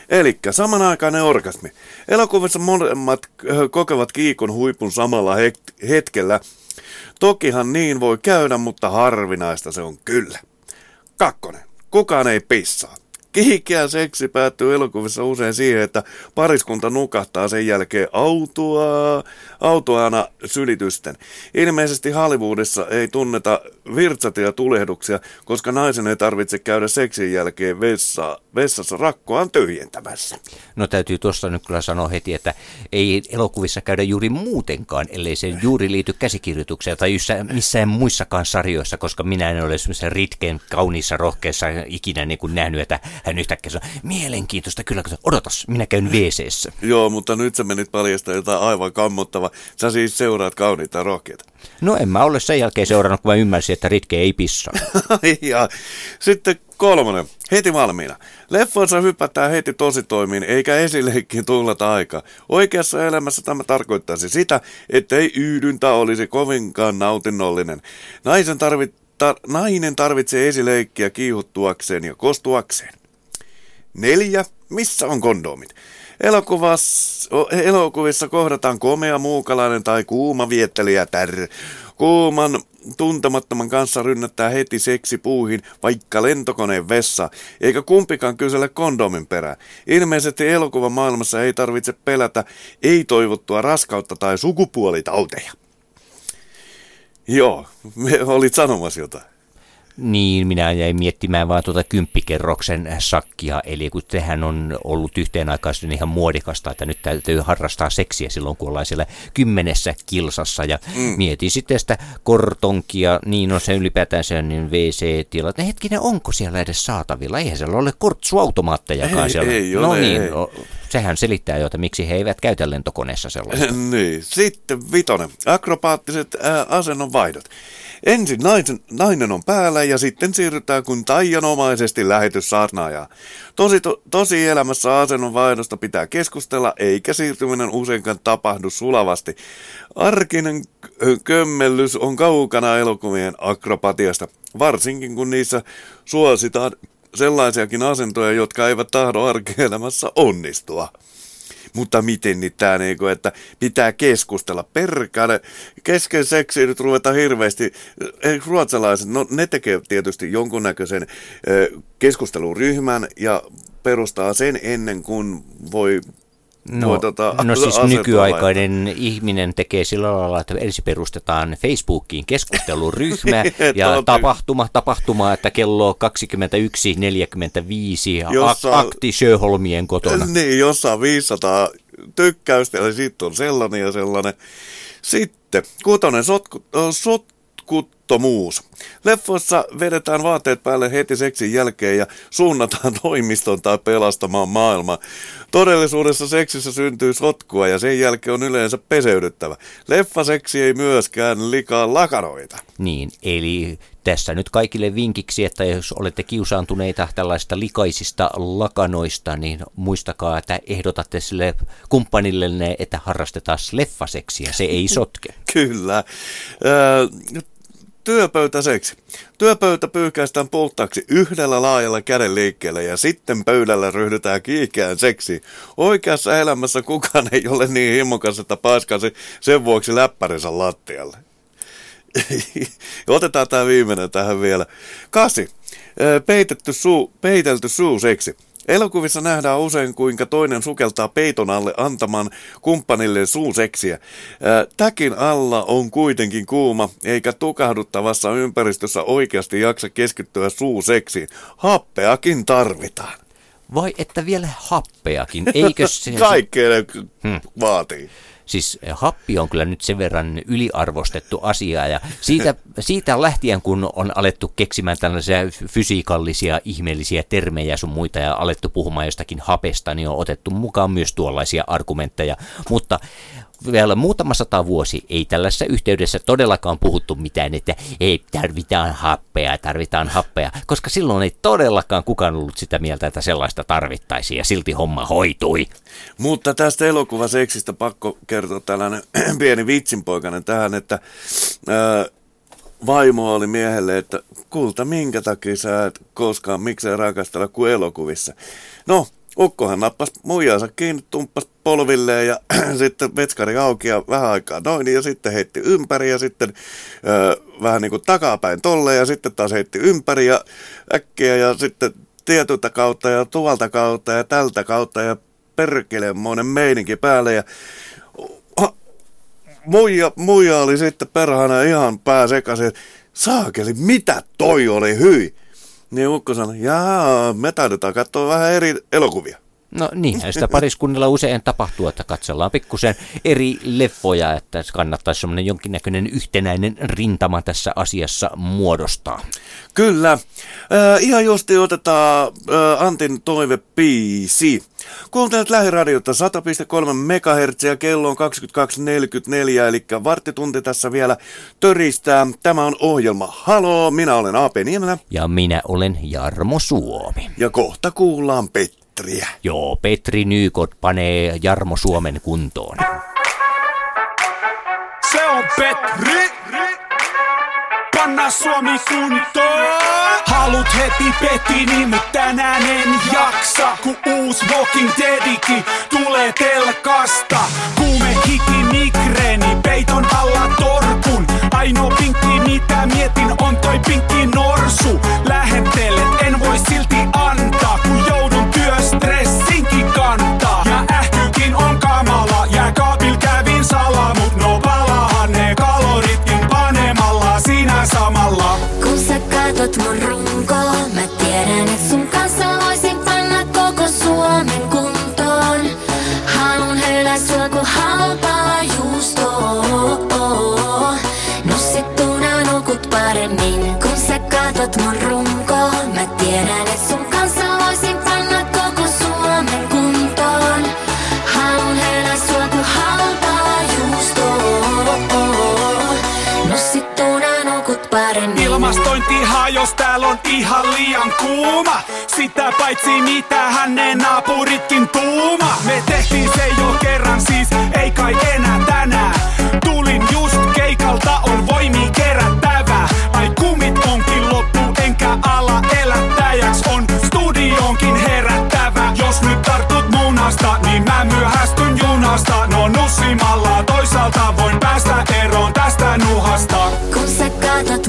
Eli samanaikainen orgasmi. Elokuvassa molemmat ö, kokevat kiikon huipun samalla het- hetkellä. Tokihan niin voi käydä, mutta harvinaista se on kyllä. Kakkonen. Kukaan ei pissaa. Kiihkeä seksi päättyy elokuvissa usein siihen, että pariskunta nukahtaa sen jälkeen autoa, autoana sylitysten. Ilmeisesti Hollywoodissa ei tunneta virtsatia tulehduksia, koska naisen ei tarvitse käydä seksin jälkeen vessa, vessassa rakkoaan tyhjentämässä. No täytyy tuossa nyt kyllä sanoa heti, että ei elokuvissa käydä juuri muutenkaan, ellei se juuri liity käsikirjoitukseen tai missään muissakaan sarjoissa, koska minä en ole semmoisessa Ritken kauniissa rohkeassa ikinä niin kuin nähnyt, että hän yhtäkkiä sanoo, mielenkiintoista kyllä, kun odotas, minä käyn wc Joo, mutta nyt sä menit paljastaa jotain aivan kammottavaa. Sä siis seuraat kauniita rohkeita. No en mä ole sen jälkeen seurannut, kun mä ymmärsin, että Ritke ei pissaa. ja sitten kolmonen, heti valmiina. Leffoissa hypätään heti tositoimiin, eikä esileikkiin tuhlata aikaa. Oikeassa elämässä tämä tarkoittaisi sitä, että ei yhdyntä olisi kovinkaan nautinnollinen. Naisen tarvit, tar, nainen tarvitsee esileikkiä kiihuttuakseen ja kostuakseen. Neljä. Missä on kondomit? Elokuvassa, elokuvissa kohdataan komea muukalainen tai kuuma viettelijätär. Kuuman tuntemattoman kanssa rynnättää heti seksipuuhin, vaikka lentokoneen vessa, eikä kumpikaan kysele kondomin perään. Ilmeisesti elokuvan maailmassa ei tarvitse pelätä ei-toivottua raskautta tai sukupuolitauteja. Joo, me olit sanomassa jotain. Niin, minä jäin miettimään vaan tuota kymppikerroksen sakkia, eli kun tehän on ollut yhteen aikaan ihan muodikasta, että nyt täytyy harrastaa seksiä silloin, kun ollaan siellä kymmenessä kilsassa, ja mm. mietin sitten sitä kortonkia, niin on se ylipäätään se niin WC-tila, että hetkinen, onko siellä edes saatavilla? Eihän siellä ole kortsuautomaattejakaan Ei, siellä. ei no ole, niin, ei. no, sehän selittää jo, että miksi he eivät käytä lentokoneessa sellaista. niin, sitten vitonen. Akrobaattiset ää, asennonvaihdot. Ensin naisen, nainen on päällä ja sitten siirrytään kuin taianomaisesti lähetyssaarnaajaa. Tosi, to, tosi elämässä asennonvaihdosta pitää keskustella, eikä siirtyminen useinkaan tapahdu sulavasti. Arkinen kömmellys on kaukana elokuvien akrobatiasta, varsinkin kun niissä suositaan sellaisiakin asentoja, jotka eivät tahdo arkielämässä onnistua. Mutta miten nyt tää niinku, että pitää keskustella. Perkale, kesken seksiä nyt ruveta hirveästi. Eh, Ruotsalaiset, no ne tekee tietysti jonkunnäköisen eh, keskusteluryhmän ja perustaa sen ennen kuin voi No, tota, no siis asentoa nykyaikainen ihminen tekee sillä lailla, että ensin perustetaan Facebookiin keskusteluryhmä ja tapahtuma, tapahtuma, että kello 21.45 Jossa- ak- akti Sjöholmien kotona. Niin, jossa on 500 tykkäystä, eli sitten on sellainen ja sellainen. Sitten, kutonen sotku, ö, sotkuttomuus. Leffoissa vedetään vaatteet päälle heti seksin jälkeen ja suunnataan toimiston tai pelastamaan maailmaa. Todellisuudessa seksissä syntyy sotkua ja sen jälkeen on yleensä peseydyttävä. Leffaseksi ei myöskään likaa lakaroita. Niin, eli tässä nyt kaikille vinkiksi, että jos olette kiusaantuneita tällaista likaisista lakanoista, niin muistakaa, että ehdotatte sille kumppanillenne, että harrastetaan leffaseksiä. Se ei sotke. Kyllä. Öö, Työpöytäseksi. Työpöytä pyyhkäistään puhtaaksi yhdellä laajalla käden liikkeellä ja sitten pöydällä ryhdytään kiikeään seksi. Oikeassa elämässä kukaan ei ole niin himokas, että paiskasi sen vuoksi läppärinsä lattialle. Otetaan tämä viimeinen tähän vielä. Kasi. Peitetty suu, peitelty suuseksi. Elokuvissa nähdään usein, kuinka toinen sukeltaa peiton alle antamaan kumppanille suuseksiä. Täkin alla on kuitenkin kuuma, eikä tukahduttavassa ympäristössä oikeasti jaksa keskittyä suuseksiin. Happeakin tarvitaan. Vai että vielä happeakin, eikö se... Kaikkea hmm. vaatii. Siis happi on kyllä nyt sen verran yliarvostettu asia ja siitä, siitä lähtien kun on alettu keksimään tällaisia fysiikallisia ihmeellisiä termejä sun muita ja alettu puhumaan jostakin hapesta, niin on otettu mukaan myös tuollaisia argumentteja. Mutta vielä muutama sata vuosi ei tällaisessa yhteydessä todellakaan puhuttu mitään, että ei tarvitaan happea, tarvitaan happea, koska silloin ei todellakaan kukaan ollut sitä mieltä, että sellaista tarvittaisiin ja silti homma hoitui. Mutta tästä elokuvaseksistä pakko kertoa tällainen pieni vitsinpoikainen tähän, että ää, vaimo oli miehelle, että kulta, minkä takia sä et koskaan, miksei rakastella kuin elokuvissa. No, Ukkohan nappas muijansa kiinni, tumppas polvilleen ja sitten vetskari auki ja vähän aikaa noin ja sitten heitti ympäri ja sitten ö, vähän niin kuin takapäin tolle ja sitten taas heitti ympäri ja äkkiä ja sitten tietyltä kautta ja tuolta kautta ja tältä kautta ja perkelemoinen meininki päälle ja muija, muija oli sitten perhana ihan pää sekaisin, saakeli, mitä toi oli hyi? Niin ukko sanoi, jaa, me taidetaan katsoa vähän eri elokuvia. No niin, sitä pariskunnilla usein tapahtuu, että katsellaan pikkusen eri leffoja, että kannattaisi semmoinen jonkinnäköinen yhtenäinen rintama tässä asiassa muodostaa. Kyllä. Äh, ihan justi otetaan äh, Antin toivepiisi. Kuuntelet lähiradiota 100,3 MHz ja kello on 22.44, eli varttitunti tässä vielä töristää. Tämä on ohjelma Halo, minä olen Aape Niemelä. Ja minä olen Jarmo Suomi. Ja kohta kuullaan Petriä. Joo, Petri Nykot panee Jarmo Suomen kuntoon. Se on Petri! Panna Suomi kuntoon! Halut heti petini, mut tänään en jaksa Kun uus Walking Deadikin tulee telkasta Kuume hiki migreeni, peiton alla Ainoa pinkki mitä mietin on toi pinkki norsu. Lähettele, en voi silti antaa Kun joudun työstressinkin kantaa. Ja ähkykin on kamala, jääkaapil kävin salaa Mut no palahan ne kaloritkin panemalla siinä samalla. Kun sä katot mun runkoa, mä tiedän, et sun kanssa voisin panna koko Suomen kuntoon. Haluun höylää sua ku voisin panna koko Suomen kuntoon. Halpaa juustoa. Nussittuna nukut paremmin. Ilmastointihan, jos täällä on ihan liian kuuma Sitä paitsi mitä hänen naapuritkin tuuma Me tehtiin se jo kerran siis, ei kai enää tänään munasta, niin mä myöhästyn junasta. No nussimalla toisaalta voin päästä eroon tästä nuhasta. Kun sä katot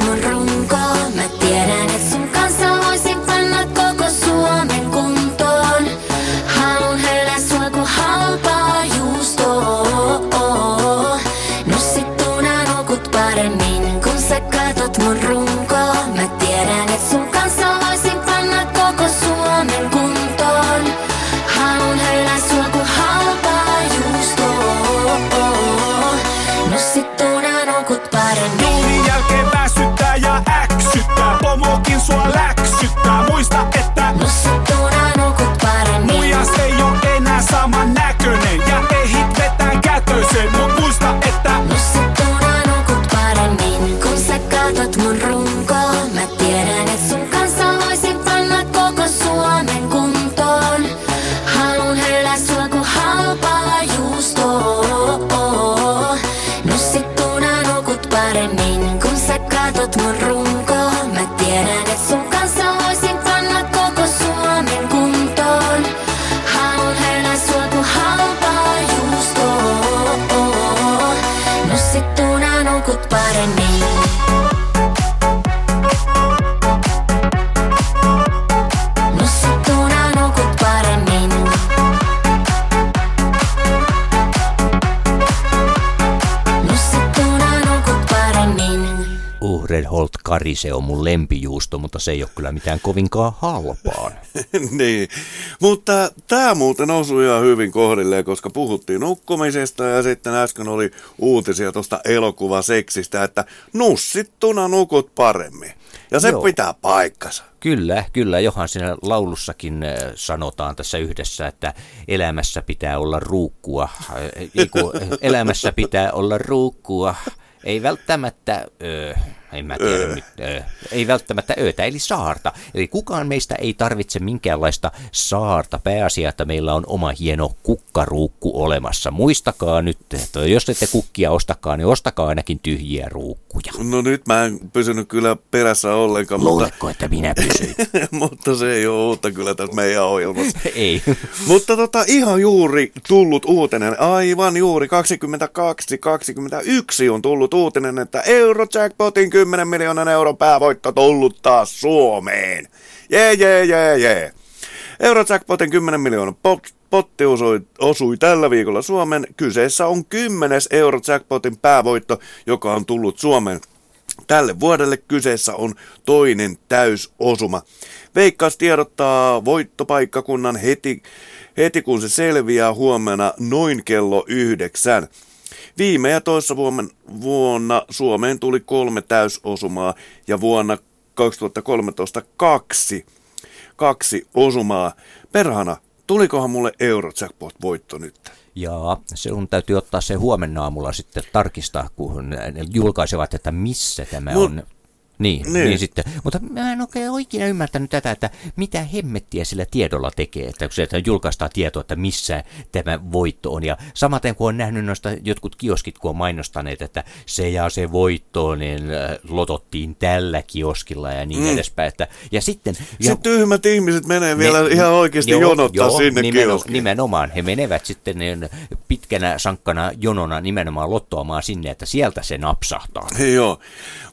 Holt Karise on mun lempijuusto, mutta se ei ole kyllä mitään kovinkaan halpaan. niin, mutta tämä muuten osui ihan hyvin kohdilleen, koska puhuttiin nukkumisesta ja sitten äsken oli uutisia tuosta elokuvaseksistä, että nussittuna nukut paremmin. Ja se Joo. pitää paikkansa. Kyllä, kyllä. Johan siinä laulussakin äh, sanotaan tässä yhdessä, että elämässä pitää olla ruukkua. Äh, ei kun, äh, elämässä pitää olla ruukkua. Ei välttämättä, ö, en mä tiedä nyt, ö, ei välttämättä öötä, eli saarta. Eli kukaan meistä ei tarvitse minkäänlaista saarta. Pääasia, että meillä on oma hieno kukkaruukku olemassa. Muistakaa nyt, että jos ette kukkia ostakaa, niin ostakaa ainakin tyhjiä ruukkuja. No nyt mä en pysynyt kyllä perässä ollenkaan, mutta, Luuletko, että minä pysyin? mutta se ei ole uutta kyllä tässä meidän ohjelmassa. ei. Mutta tota, ihan juuri tullut uutinen, aivan juuri 22-21 on tullut uutinen, että Eurojackpotin 10 miljoonan euron päävoitto tullut taas Suomeen. Jee, jee, jee, jee. Eurojackpotin 10 miljoonan pot- potti osui, osui tällä viikolla Suomen. Kyseessä on kymmenes Eurojackpotin päävoitto, joka on tullut Suomeen. Tälle vuodelle kyseessä on toinen täysosuma. Veikkaus tiedottaa voittopaikkakunnan heti, heti kun se selviää huomenna noin kello yhdeksän. Viime ja toissa vuonna, Suomeen tuli kolme täysosumaa ja vuonna 2013 kaksi, kaksi osumaa. Perhana, tulikohan mulle Eurojackpot-voitto nyt? Ja sinun täytyy ottaa se huomenna aamulla sitten tarkistaa, kun ne julkaisevat, että missä tämä Mut- on. Niin, niin. Niin. sitten. Mutta mä en oikein oikein ymmärtänyt tätä, että mitä hemmettiä sillä tiedolla tekee, että kun se että julkaistaan tietoa, että missä tämä voitto on. Ja samaten kun on nähnyt noista jotkut kioskit, kun on mainostaneet, että se ja se voitto, niin äh, lotottiin tällä kioskilla ja niin Mm. mm. edespäin. Että, ja sitten... Ja, Se tyhmät ihmiset menee vielä ne- ihan oikeasti joo, jonottaa joo, sinne nimeno, kioskiin. Nimenomaan. He menevät sitten niin pitkänä sankkana jonona nimenomaan lottoamaan sinne, että sieltä se napsahtaa. Joo,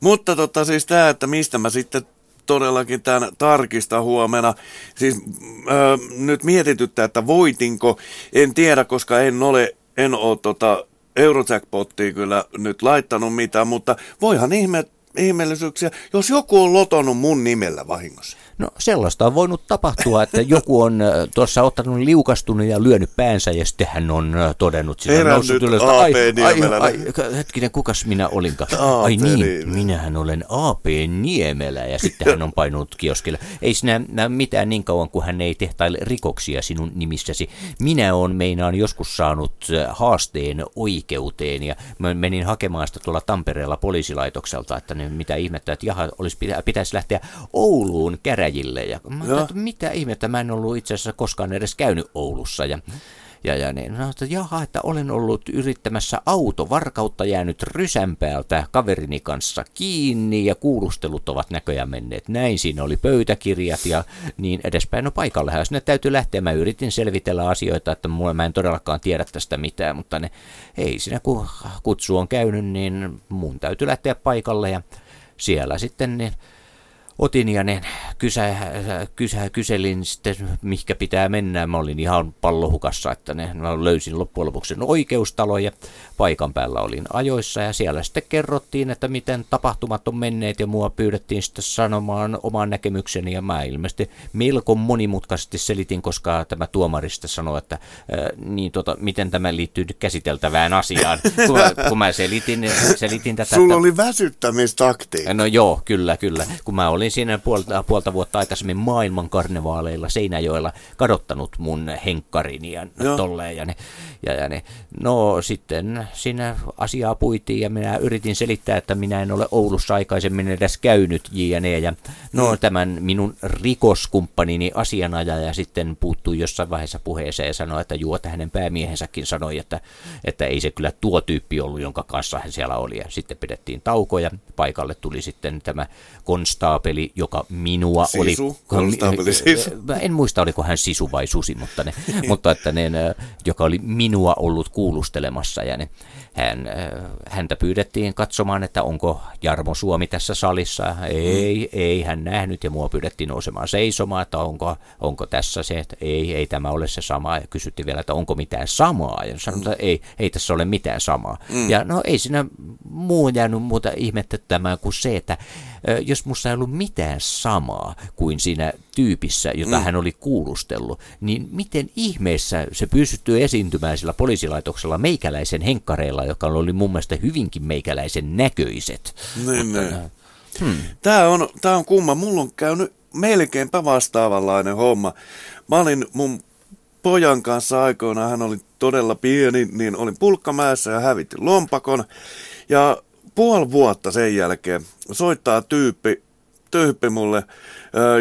mutta tota siis tämä, että mistä mä sitten todellakin tämän tarkistan huomenna. Siis äh, nyt mietityttää, että voitinko, en tiedä, koska en ole, en ole tota Eurojackpottiin kyllä nyt laittanut mitään, mutta voihan ihme, ihmeellisyyksiä, jos joku on lotonut mun nimellä vahingossa. No sellaista on voinut tapahtua, että joku on äh, tuossa ottanut liukastunut ja lyönyt päänsä ja sitten hän on äh, todennut Herännyt noussut ylös, A.P. ai, ai, Niemelänä." ai, hetkinen, kukas minä olinkaan? Ai niin, minähän olen A.P. Niemelä ja sitten hän on painunut kioskille. Ei sinä mitään niin kauan, kun hän ei tehtaile rikoksia sinun nimissäsi. Minä on meinaan joskus saanut äh, haasteen oikeuteen ja mä menin hakemaan sitä tuolla Tampereella poliisilaitokselta, että ne, mitä ihmettä, että jaha, olisi, pitä, pitäisi lähteä Ouluun käräjille. Ja mä ajattelin, että mitä ihmettä, mä en ollut itse asiassa koskaan edes käynyt Oulussa. Ja, ja, ja niin, no, että jaha, että olen ollut yrittämässä autovarkautta jäänyt rysän päältä kaverini kanssa kiinni ja kuulustelut ovat näköjään menneet näin. Siinä oli pöytäkirjat ja niin edespäin. No paikalle sinne täytyy lähteä. Mä yritin selvitellä asioita, että mulla mä en todellakaan tiedä tästä mitään, mutta ne, ei siinä kun kutsu on käynyt, niin mun täytyy lähteä paikalle ja siellä sitten niin otin ja ne kysä, kysä, kyselin sitten, mihinkä pitää mennä. Mä olin ihan pallohukassa, että ne, mä löysin loppujen lopuksi oikeustalon ja paikan päällä olin ajoissa. Ja siellä sitten kerrottiin, että miten tapahtumat on menneet ja mua pyydettiin sitten sanomaan oman näkemykseni. Ja mä ilmeisesti melko monimutkaisesti selitin, koska tämä tuomarista sanoi, että ää, niin tota, miten tämä liittyy nyt käsiteltävään asiaan. Kun mä, kun mä selitin, selitin tätä, Sulla että- oli väsyttämistaktiikka. No joo, kyllä, kyllä. Kun mä olin olin siinä puolta, puolta vuotta aikaisemmin maailman karnevaaleilla Seinäjoella kadottanut mun henkkarini ja Joo. tolleen. Ja ne, ja, ja ne, no sitten siinä asiaa puitiin ja minä yritin selittää, että minä en ole Oulussa aikaisemmin edes käynyt jne. Ja no Mm. tämän minun rikoskumppanini asianajaja sitten puuttui jossain vaiheessa puheeseen ja sanoi, että juo, että hänen päämiehensäkin sanoi, että, että ei se kyllä tuo tyyppi ollut, jonka kanssa hän siellä oli. Ja sitten pidettiin tauko ja paikalle tuli sitten tämä konstaapeli, joka minua oli... Sisu? Konstaapeli Sisu? Mä en muista, oliko hän sisu vai susi, mutta, ne, mutta että ne, joka oli minua ollut kuulustelemassa ja ne, hän, äh, häntä pyydettiin katsomaan, että onko Jarmo Suomi tässä salissa. Ei, ei hän nähnyt ja mua pyydettiin nousemaan seisomaan, että onko, onko tässä se, että ei, ei tämä ole se sama. Ja kysyttiin vielä, että onko mitään samaa. Ja sanoin, että ei, ei tässä ole mitään samaa. Mm. Ja no ei siinä muu jäänyt muuta ihmettämään kuin se, että ö, jos musta ei ollut mitään samaa kuin siinä tyypissä, jota mm. hän oli kuulustellut, niin miten ihmeessä se pystytty esiintymään sillä poliisilaitoksella meikäläisen henkkareilla, joka oli mun mielestä hyvinkin meikäläisen näköiset. Niin, niin. Hmm. Tää on, tää on kumma. Mulla on käynyt melkeinpä vastaavanlainen homma. Mä olin mun pojan kanssa aikoinaan, hän oli todella pieni, niin olin pulkkamäessä ja hävitin lompakon. Ja puoli vuotta sen jälkeen soittaa tyyppi, tyyppi mulle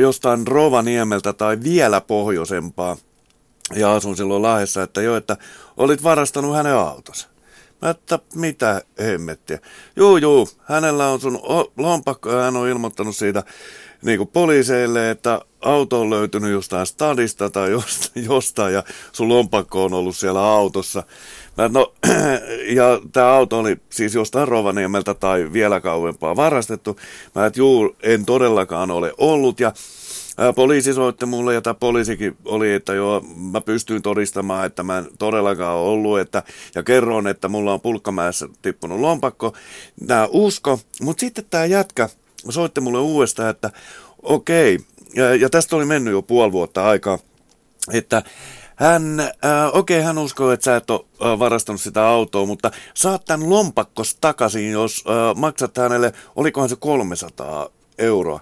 jostain Rovaniemeltä tai vielä pohjoisempaa. Ja asun silloin Lahdessa, että jo, että olit varastanut hänen autonsa. Mä että mitä hemmettiä. Juu, juu, hänellä on sun lompakko ja hän on ilmoittanut siitä niin kuin poliiseille, että auto on löytynyt jostain stadista tai jostain, jostain ja sun lompakko on ollut siellä autossa. No, ja tämä auto oli siis jostain Rovaniemeltä tai vielä kauempaa varastettu. Mä että juu, en todellakaan ole ollut ja Poliisi soitti mulle ja tämä poliisikin oli, että joo, mä pystyin todistamaan, että mä en todellakaan ollut, että, ja kerron, että mulla on pulkkamäessä tippunut lompakko. Nää usko, mutta sitten tämä jätkä soitti mulle uudestaan, että okei, ja, ja tästä oli mennyt jo puoli vuotta aikaa, että hän, äh, okei, hän uskoo, että sä et ole äh, varastanut sitä autoa, mutta saat tämän lompakkos takaisin, jos äh, maksat hänelle, olikohan se 300 euroa.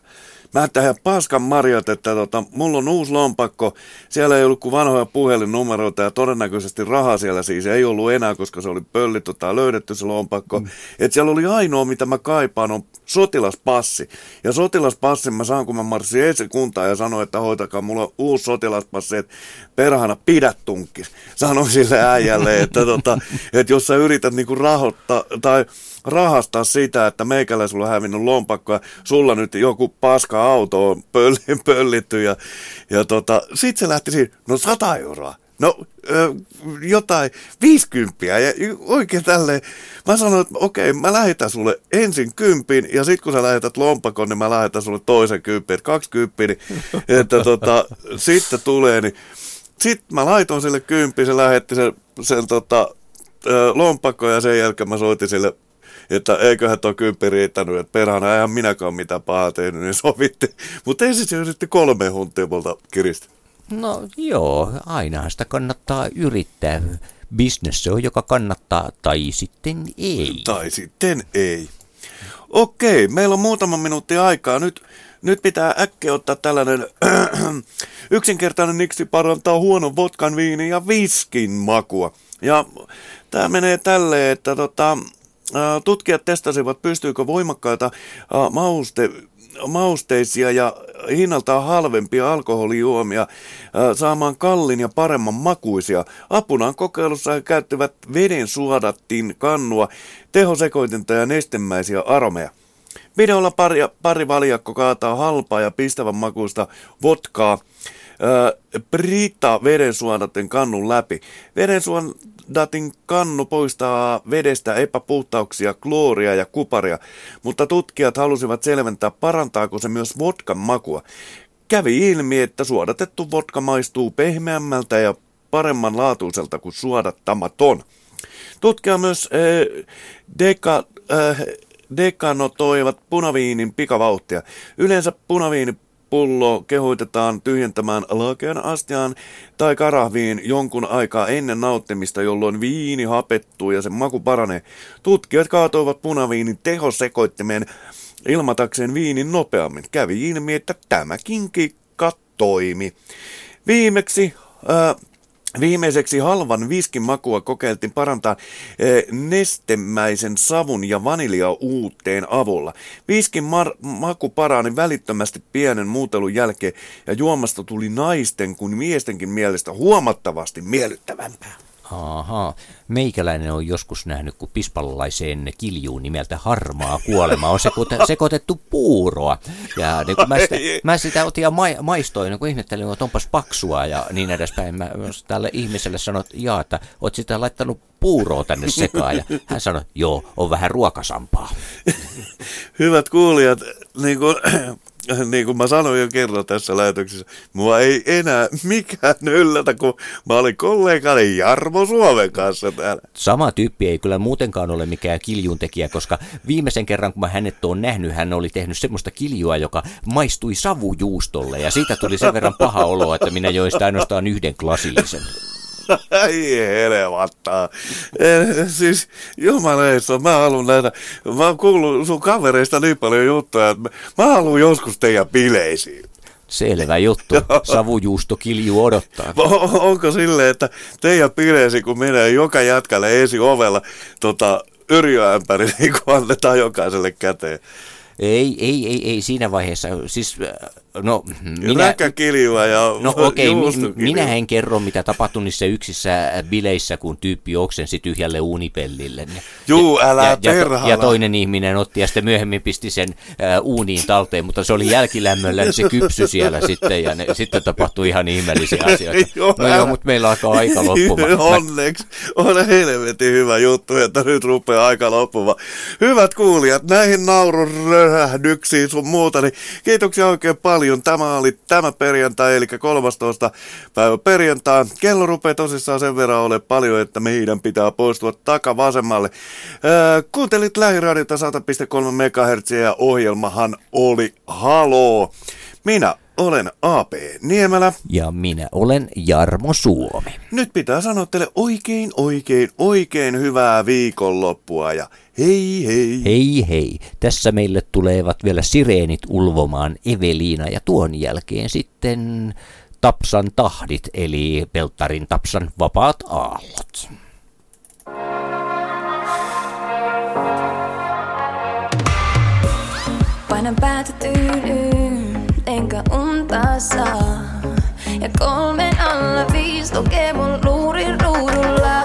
Mä tähän paskan marjat, että tota, mulla on uusi lompakko, siellä ei ollut kuin vanhoja puhelinnumeroita ja todennäköisesti rahaa siellä siis ei ollut enää, koska se oli pöllitty tai löydetty se lompakko. Mm. Et siellä oli ainoa, mitä mä kaipaan, on sotilaspassi. Ja sotilaspassin mä saan, kun mä marssin esikuntaan ja sanoin, että hoitakaa, mulla uusi sotilaspassi, että perhana pidä tunkkis. Sanoin sille äijälle, että, tota, että jos sä yrität niinku rahoittaa tai rahastaa sitä, että meikällä sulla on hävinnyt lompakko ja sulla nyt joku paska auto on pöll- pöllitty ja, ja tota, sit se lähti siinä, no 100 euroa. No ö, jotain 50 ja oikein tälleen. Mä sanoin, että okei, mä lähetän sulle ensin kympin ja sit kun sä lähetät lompakon, niin mä lähetän sulle toisen kympin, että kaksi kymppiä, niin, että tota, sitten tulee, niin sitten mä laitoin sille kymppi, se lähetti sen, sen tota, lompakko ja sen jälkeen mä soitin sille että eiköhän tuo kymppi riittänyt, että perhana eihän minäkään mitään pahaa tehnyt, niin sovitti. Mutta ensin se yritti kolme huntia multa kiristä. No joo, ainahan sitä kannattaa yrittää. Business se on, joka kannattaa, tai sitten ei. Tai sitten ei. Okei, meillä on muutama minuutti aikaa. Nyt, nyt pitää äkkiä ottaa tällainen yksinkertainen niksi parantaa huonon vodkan, viinin ja viskin makua. Ja tämä menee tälleen, että tota, tutkijat testasivat, pystyykö voimakkaita mauste, mausteisia ja hinnaltaan halvempia alkoholijuomia saamaan kallin ja paremman makuisia. Apunaan kokeilussa he käyttivät veden suodattin kannua, tehosekoitinta ja nestemäisiä aromeja. Videolla pari, pari valjakko kaataa halpaa ja pistävän makuista vodkaa Brita vedensuodatin kannun läpi. Vedensuodatin kannu poistaa vedestä epäpuhtauksia, klooria ja kuparia, mutta tutkijat halusivat selventää, parantaako se myös vodkan makua. Kävi ilmi, että suodatettu vodka maistuu pehmeämmältä ja paremman laatuiselta kuin suodattamaton. Tutkija myös äh, deka, äh, dekanotoivat punaviinin pikavauhtia. Yleensä punaviinipullo kehoitetaan tyhjentämään lakean astiaan tai karahviin jonkun aikaa ennen nauttimista, jolloin viini hapettuu ja sen maku paranee. Tutkijat kaatoivat punaviinin tehosekoittimeen ilmatakseen viinin nopeammin. Kävi ilmi, että tämäkin kikka toimi. Viimeksi ää, Viimeiseksi halvan viskin makua kokeiltiin parantaa eh, nestemäisen savun ja vaniljauutteen avulla. Viskin mar- maku parani välittömästi pienen muutelun jälkeen ja juomasta tuli naisten kuin miestenkin mielestä huomattavasti miellyttävämpää. Ahaa. Meikäläinen on joskus nähnyt, kun pispalalaiseen kiljuun nimeltä harmaa kuolema on sekoitettu, sekoitettu puuroa. Ja niin kun mä, sitä, mä sitä otin ja ma, maistoin, niin kun ihmettelin, että onpas paksua ja niin edespäin. Mä tälle ihmiselle sanoin, että jaa, että oot sitä laittanut puuroa tänne sekaan. Ja hän sanoi, joo, on vähän ruokasampaa. Hyvät kuulijat, niin kuin, niin kuin mä sanoin jo kerran tässä lähetyksessä, mua ei enää mikään yllätä, kun mä olin kollegani Jarmo Suomen kanssa täällä. Sama tyyppi ei kyllä muutenkaan ole mikään kiljun tekijä, koska viimeisen kerran kun mä hänet oon nähnyt, hän oli tehnyt semmoista kiljua, joka maistui savujuustolle ja siitä tuli sen verran paha olo, että minä join sitä ainoastaan yhden klasillisen. Ei helvattaa. Eh, siis jumaleissa, mä haluan nähdä, mä oon kuullut sun kavereista niin paljon juttuja, että mä, haluan joskus teidän bileisiin. Selvä juttu. Savujuusto kilju odottaa. Onko silleen, että teidän bileisi, kun menee joka jätkälle esi ovella tota, yrjöämpäri, niin kun annetaan jokaiselle käteen. Ei, ei, ei, ei siinä vaiheessa. Siis, äh, no, minä, Räkäkiljua ja No okei, okay, juustokiljua. minä en kerro, mitä tapahtui niissä yksissä bileissä, kun tyyppi oksensi tyhjälle uunipellille. Juu, älä ja, ja, ja toinen ihminen otti ja sitten myöhemmin pisti sen äh, uuniin talteen, mutta se oli jälkilämmöllä, niin se kypsy siellä sitten ja ne, sitten tapahtui ihan ihmeellisiä asioita. Joo, no älä- joo, mutta meillä alkaa aika loppumaan. Mä- Onneksi on helvetin hyvä juttu, että nyt rupeaa aika loppumaan. Hyvät kuulijat, näihin naururöhdyksiin sun muuta, niin kiitoksia oikein paljon. Tämä oli tämä perjantai, eli 13. päivä perjantai. Kello rupeaa tosissaan sen verran ole paljon, että meidän pitää poistua takavasemmalle. Ää, kuuntelit lähiradiota 100.3 MHz ja ohjelmahan oli Haloo. Minä olen AP Niemelä. Ja minä olen Jarmo Suomi. Nyt pitää sanoa teille oikein, oikein, oikein hyvää viikonloppua ja hei hei. Hei hei, tässä meille tulevat vielä sireenit ulvomaan Eveliina ja tuon jälkeen sitten Tapsan tahdit, eli Pelttarin Tapsan vapaat aallot. Saa. Ja kolmen alla viisi lukee mun luurin ruudulla.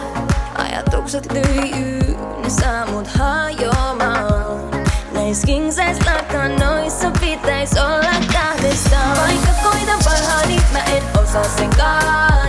Ajatukset lyijyy, ne saa mut hajoamaan. Näis king size lakanoissa pitäis olla kahdestaan. Vaikka koitan parhaani, mä en osaa sen kaataa.